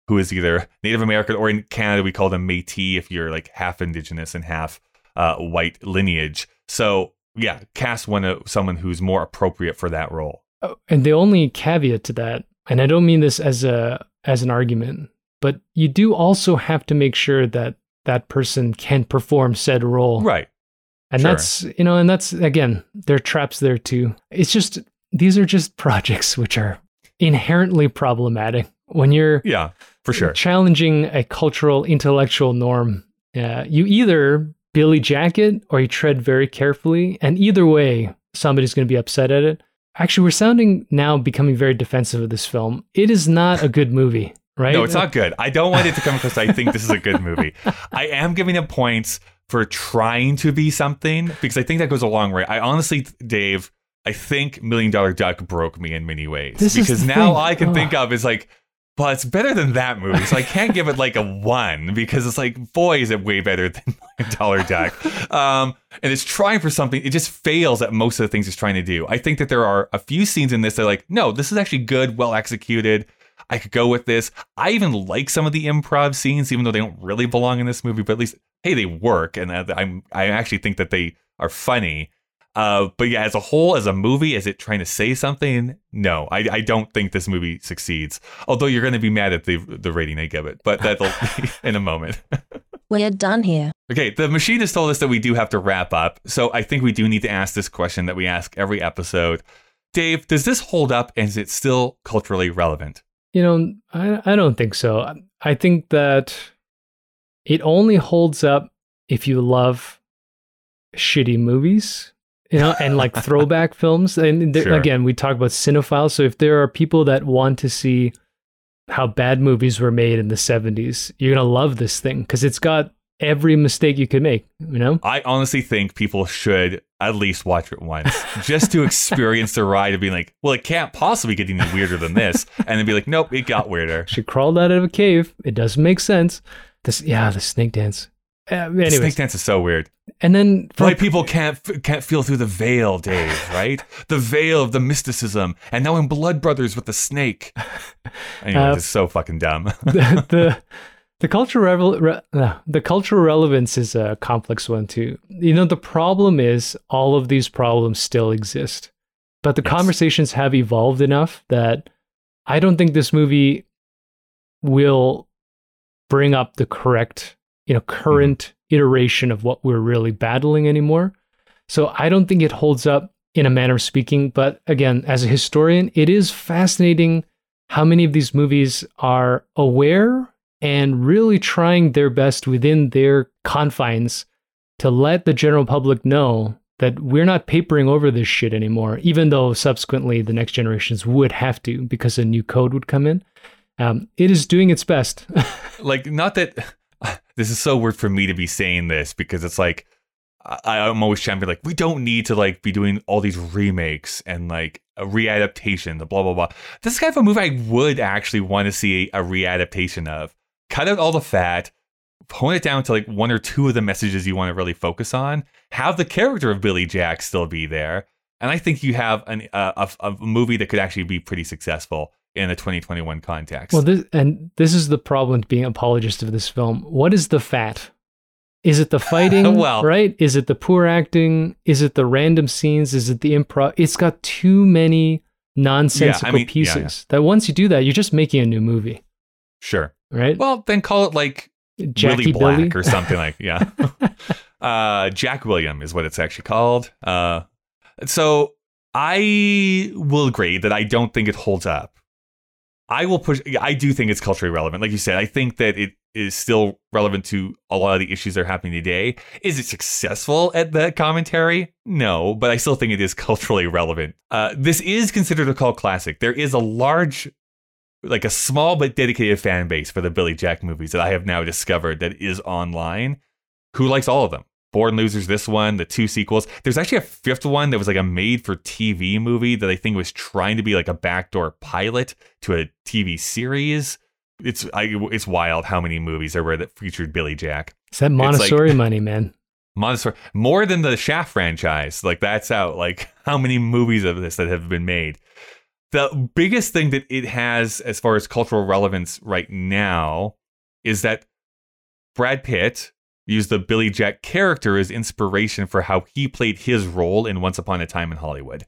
who is either Native American or in Canada, we call them Metis if you're like half indigenous and half uh, white lineage. So yeah, cast one someone who's more appropriate for that role. Oh, and the only caveat to that, and I don't mean this as a as an argument, but you do also have to make sure that that person can perform said role. Right. And Sure. that's, you know, and that's, again, there are traps there too. It's just, these are just projects which are inherently problematic when you're Yeah, for sure. challenging a cultural, intellectual norm. Uh, you either Billy jacket or you tread very carefully. And either way, somebody's going to be upset at it. Actually, we're sounding now becoming very defensive of this film. It is not a good movie, right? No, it's not good. I don't want it to come across. I think this is a good movie. I am giving it points for trying to be something because I think that goes a long way. I honestly, Dave, I think Million Dollar Duck broke me in many ways This because now thing. all I can Ugh. think of is like, well, it's better than that movie, so I can't give it like a one because it's like, boy, is it way better than Dollar Duck. Um, and it's trying for something. It just fails at most of the things it's trying to do. I think that there are a few scenes in this that are like, no, this is actually good, well executed. I could go with this. I even like some of the improv scenes, even though they don't really belong in this movie. But at least, hey, they work, and uh, I'm I actually think that they are funny. Uh, but yeah, as a whole, as a movie, is it trying to say something? No, I, I don't think this movie succeeds. Although you're going to be mad at the the rating I give it, but that'll be in a moment. We're done here. Okay, the machine has told us that we do have to wrap up, so I think we do need to ask this question that we ask every episode. Dave, does this hold up and is it still culturally relevant? You know, I, I don't think so. I think that it only holds up if you love shitty movies, you know, and like throwback films. And there, Sure. again, we talk about cinephiles. So if there are people that want to see how bad movies were made in the 70s, you're going to love this thing because it's got every mistake you could make, you know? I honestly think people should at least watch it once just to experience the ride of being like, well, it can't possibly get any weirder than this. And then be like, nope, it got weirder. She crawled out of a cave. It doesn't make sense. This, yeah, the snake dance. Uh, Snake dance is so weird. and then White people can't can't feel through the veil, Dave. Right? the veil of the mysticism, and now in Blood Brothers with the snake. Anyway, Uh, it's so fucking dumb. the, the the cultural re- uh, the cultural relevance is a complex one too. You know, the problem is all of these problems still exist, but the Yes. conversations have evolved enough that I don't think this movie will bring up the correct, you know, current iteration of what we're really battling anymore. So I don't think it holds up in a manner of speaking. But again, as a historian, it is fascinating how many of these movies are aware and really trying their best within their confines to let the general public know that we're not papering over this shit anymore, even though subsequently the next generations would have to because a new code would come in. Um, it is doing its best. like not that this is so weird for me to be saying this because it's like I, I'm always trying to be like we don't need to like be doing all these remakes and like a readaptation, the blah blah blah. This is kind of a movie I would actually want to see a readaptation of. Cut out all the fat, hone it down to like one or two of the messages you want to really focus on. Have the character of Billy Jack still be there, and I think you have an, uh, a, a movie that could actually be pretty successful in a 2021 context. well, this, and this is the problem with being apologist of this film. What is the fat? Is it the fighting? Well- right? Is it the poor acting? Is it the random scenes? Is it the improv? It's got too many nonsensical mean, yeah, pieces that once you do that, you're just making a new movie, sure. right? Well, then call it like Jackie Willie Black Billy? or something like yeah. uh, Jack William is what it's actually called. Uh, so I will agree that I don't think it holds up. I will push. I do think it's culturally relevant, like you said. I think that it is still relevant to a lot of the issues that are happening today. Is it successful at the commentary? No, but I still think it is culturally relevant. Uh, this is considered a cult classic. There is a large like a small but dedicated fan base for the Billy Jack movies that I have now discovered that is online who likes all of them. Born Losers, this one, the two sequels. There's actually a fifth one that was like a made for TV movie that I think was trying to be like a backdoor pilot to a TV series. It's I, it's wild how many movies there were that featured Billy Jack. It's that like- Montessori money, man. Montessori, more than the Shaft franchise. Like that's out. Like how many movies of this that have been made? The biggest thing that it has as far as cultural relevance right now is that Brad Pitt used the Billy Jack character as inspiration for how he played his role in Once Upon a Time in Hollywood.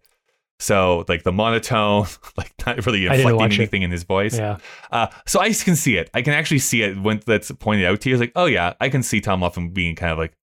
So like the monotone, like not really I inflecting watch it. anything in his voice. Yeah. Uh, so I can see it. I can actually see it when that's pointed out to you. It's like, oh yeah, I can see Tom Laughlin being kind of like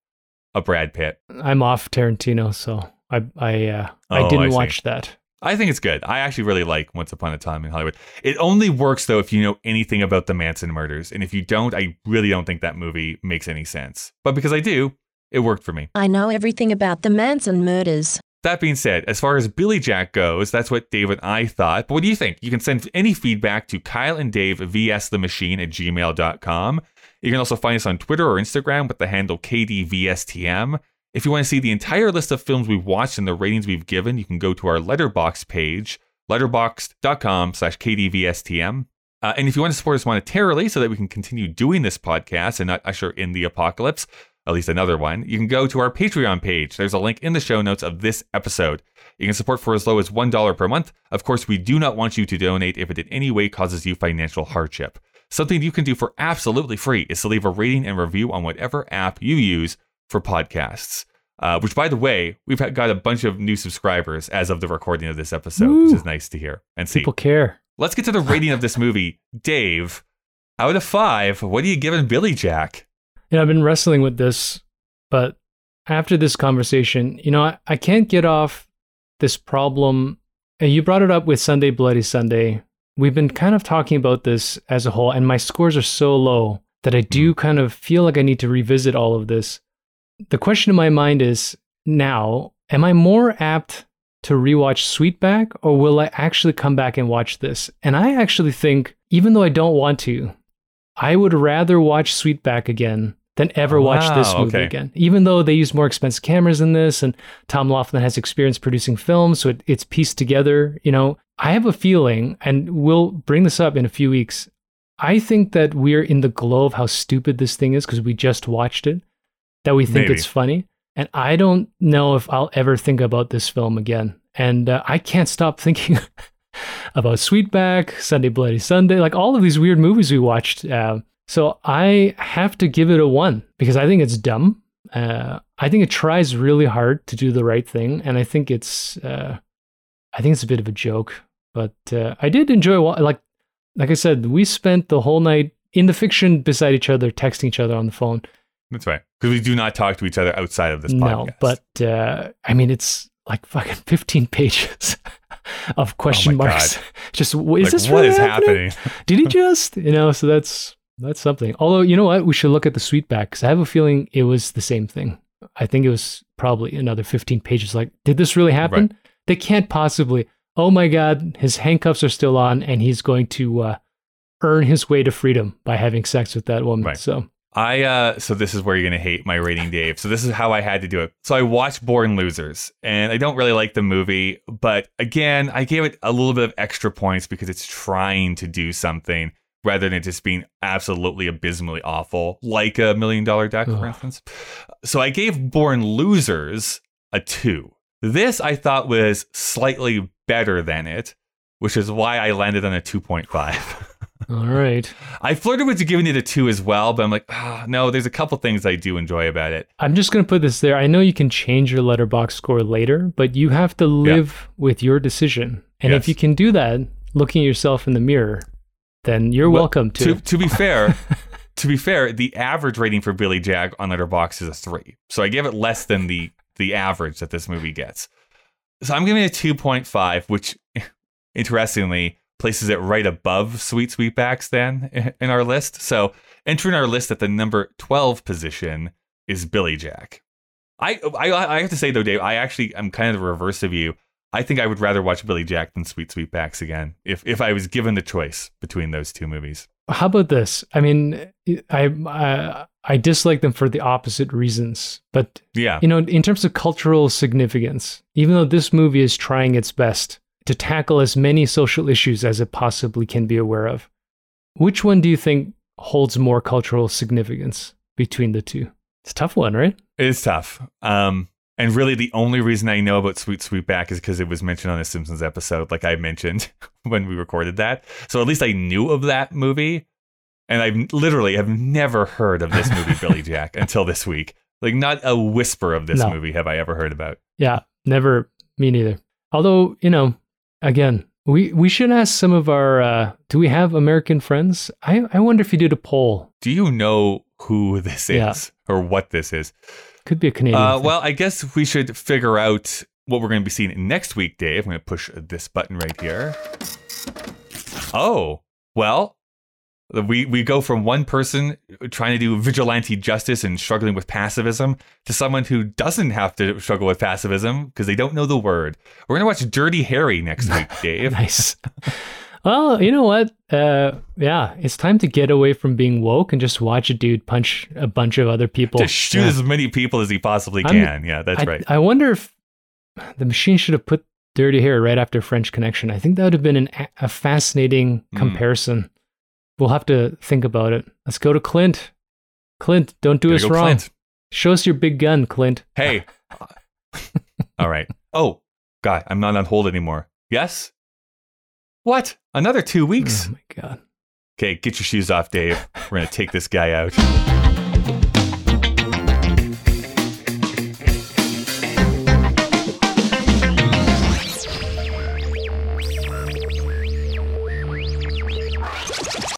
a Brad Pitt. I'm off Tarantino, so I I uh, I Oh, didn't I watch that. I think it's good. I actually really like Once Upon a Time in Hollywood. It only works though if you know anything about the Manson murders, and if you don't, I really don't think that movie makes any sense. But because I do, it worked for me. I know everything about the Manson murders. That being said, as far as Billy Jack goes, that's what Dave and I thought. But what do you think? You can send any feedback to Kyle and Dave vs the machine at gmail.com. You can also find us on Twitter or Instagram with the handle KDVSTM. If you want to see the entire list of films we've watched and the ratings we've given, you can go to our Letterboxd page, letterboxd.com slash KDVSTM. Uh, and if you want to support us monetarily so that we can continue doing this podcast and not usher in the apocalypse, at least another one, you can go to our Patreon page. There's a link in the show notes of this episode. You can support for as low as $1 per month. Of course, we do not want you to donate if it in any way causes you financial hardship. Something you can do for absolutely free is to leave a rating and review on whatever app you use for podcasts. Uh, which, by the way, we've got a bunch of new subscribers as of the recording of this episode, which is nice to hear and see. People care. Let's get to the rating of this movie. Dave, out of five, what are you giving Billy Jack? You know, I've been wrestling with this, but after this conversation, you know, I, I can't get off this problem. And you brought it up with Sunday Bloody Sunday. We've been kind of talking about this as a whole, and my scores are so low that I do kind of feel like I need to revisit all of this. The question in my mind is now, am I more apt to rewatch Sweetback, or will I actually come back and watch this? And I actually think, even though I don't want to, I would rather watch Sweetback again than ever watch this movie okay. again. Even though they use more expensive cameras in this, and Tom Laughlin has experience producing films, so it, it's pieced together. You know, I have a feeling, and we'll bring this up in a few weeks. I think that we're in the glow of how stupid this thing is because we just watched it, that we think Maybe. it's funny. And I don't know if I'll ever think about this film again. And uh, I can't stop thinking about Sweetback, Sunday Bloody Sunday, like all of these weird movies we watched. Uh, so I have to give it a one because I think it's dumb. Uh, I think it tries really hard to do the right thing, and I think it's, uh, I think it's a bit of a joke. But uh, I did enjoy, like, like I said, we spent the whole night in the fiction beside each other, texting each other on the phone. That's right. Because we do not talk to each other outside of this No, podcast. but uh, I mean, it's like fucking 15 pages of question Oh marks. Just w- is Like, this what really is happening? happening? Did he just? You know, so that's that's something. Although you know what, we should look at the sweetback because I have a feeling it was the same thing. I think it was probably another 15 pages. Like, did this really happen? Right. They can't possibly. Oh my God, his handcuffs are still on, and he's going to uh, earn his way to freedom by having sex with that woman. Right. So I uh so this is where you're gonna hate my rating, Dave. So this is how I had to do it. So I watched Born Losers, and I don't really like the movie, but again, I gave it a little bit of extra points because it's trying to do something rather than just being absolutely abysmally awful, like a million dollar duck, for instance. So I gave Born Losers a two. This I thought was slightly better than it, which is why I landed on a 2.5. all right. I flirted with giving it a two as well, but I'm like, ah, no, there's a couple things I do enjoy about it. I'm just going to put this there. I know you can change your Letterboxd score later, but you have to live with your decision. And Yes. if you can do that, looking at yourself in the mirror, then you're Well, welcome to. To, to be fair, to be fair, the average rating for Billy Jack on Letterboxd is a three, so I gave it less than the the average that this movie gets. So I'm giving it a 2.5, which interestingly places it right above Sweet Sweetbacks then in our list. So entering our list at the number 12 position is Billy Jack. I, I I have to say though, Dave, I actually I'm kind of the reverse of you. I think I would rather watch Billy Jack than Sweet Sweetbacks again if if I was given the choice between those two movies. How about this? I mean, I, I I dislike them for the opposite reasons, but Yeah. you know, in terms of cultural significance, even though this movie is trying its best to tackle as many social issues as it possibly can be aware of, which one do you think holds more cultural significance between the two? It's a tough one, right? It's tough. Um, and really, the only reason I know about Sweet Sweetback is because it was mentioned on a Simpsons episode, like I mentioned when we recorded that. So at least I knew of that movie, and I literally have never heard of this movie, Billy Jack, until this week. Like not a whisper of this No. movie have I ever heard about. Yeah, never. Me neither. Although, you know, again, we, we should ask some of our, uh, do we have American friends? I, I wonder if you did a poll. Do you know who this is Yeah. or what this is? Could be a Canadian. Uh, well, I guess we should figure out what we're going to be seeing next week, Dave. I'm going to push this button right here. Oh, well, we we go from one person trying to do vigilante justice and struggling with pacifism to someone who doesn't have to struggle with pacifism because they don't know the word. We're going to watch Dirty Harry next week, Dave. nice. well, you know what? Uh, yeah, it's time to get away from being woke and just watch a dude punch a bunch of other people. to shoot Yeah. as many people as he possibly I'm- can. yeah, that's I, right. I wonder if the machine should have put Dirty Harry right after French Connection. I think that would have been an, a fascinating Hmm. comparison. We'll have to think about it. Let's go to Clint. Clint, don't do Gotta us go, wrong. Clint. Show us your big gun, Clint. Hey. All right. Oh, God, I'm not on hold anymore. Yes? What? Another two weeks? Oh my god. Okay, get your shoes off, Dave. We're going to take this guy out.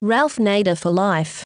Ralph Nader for life.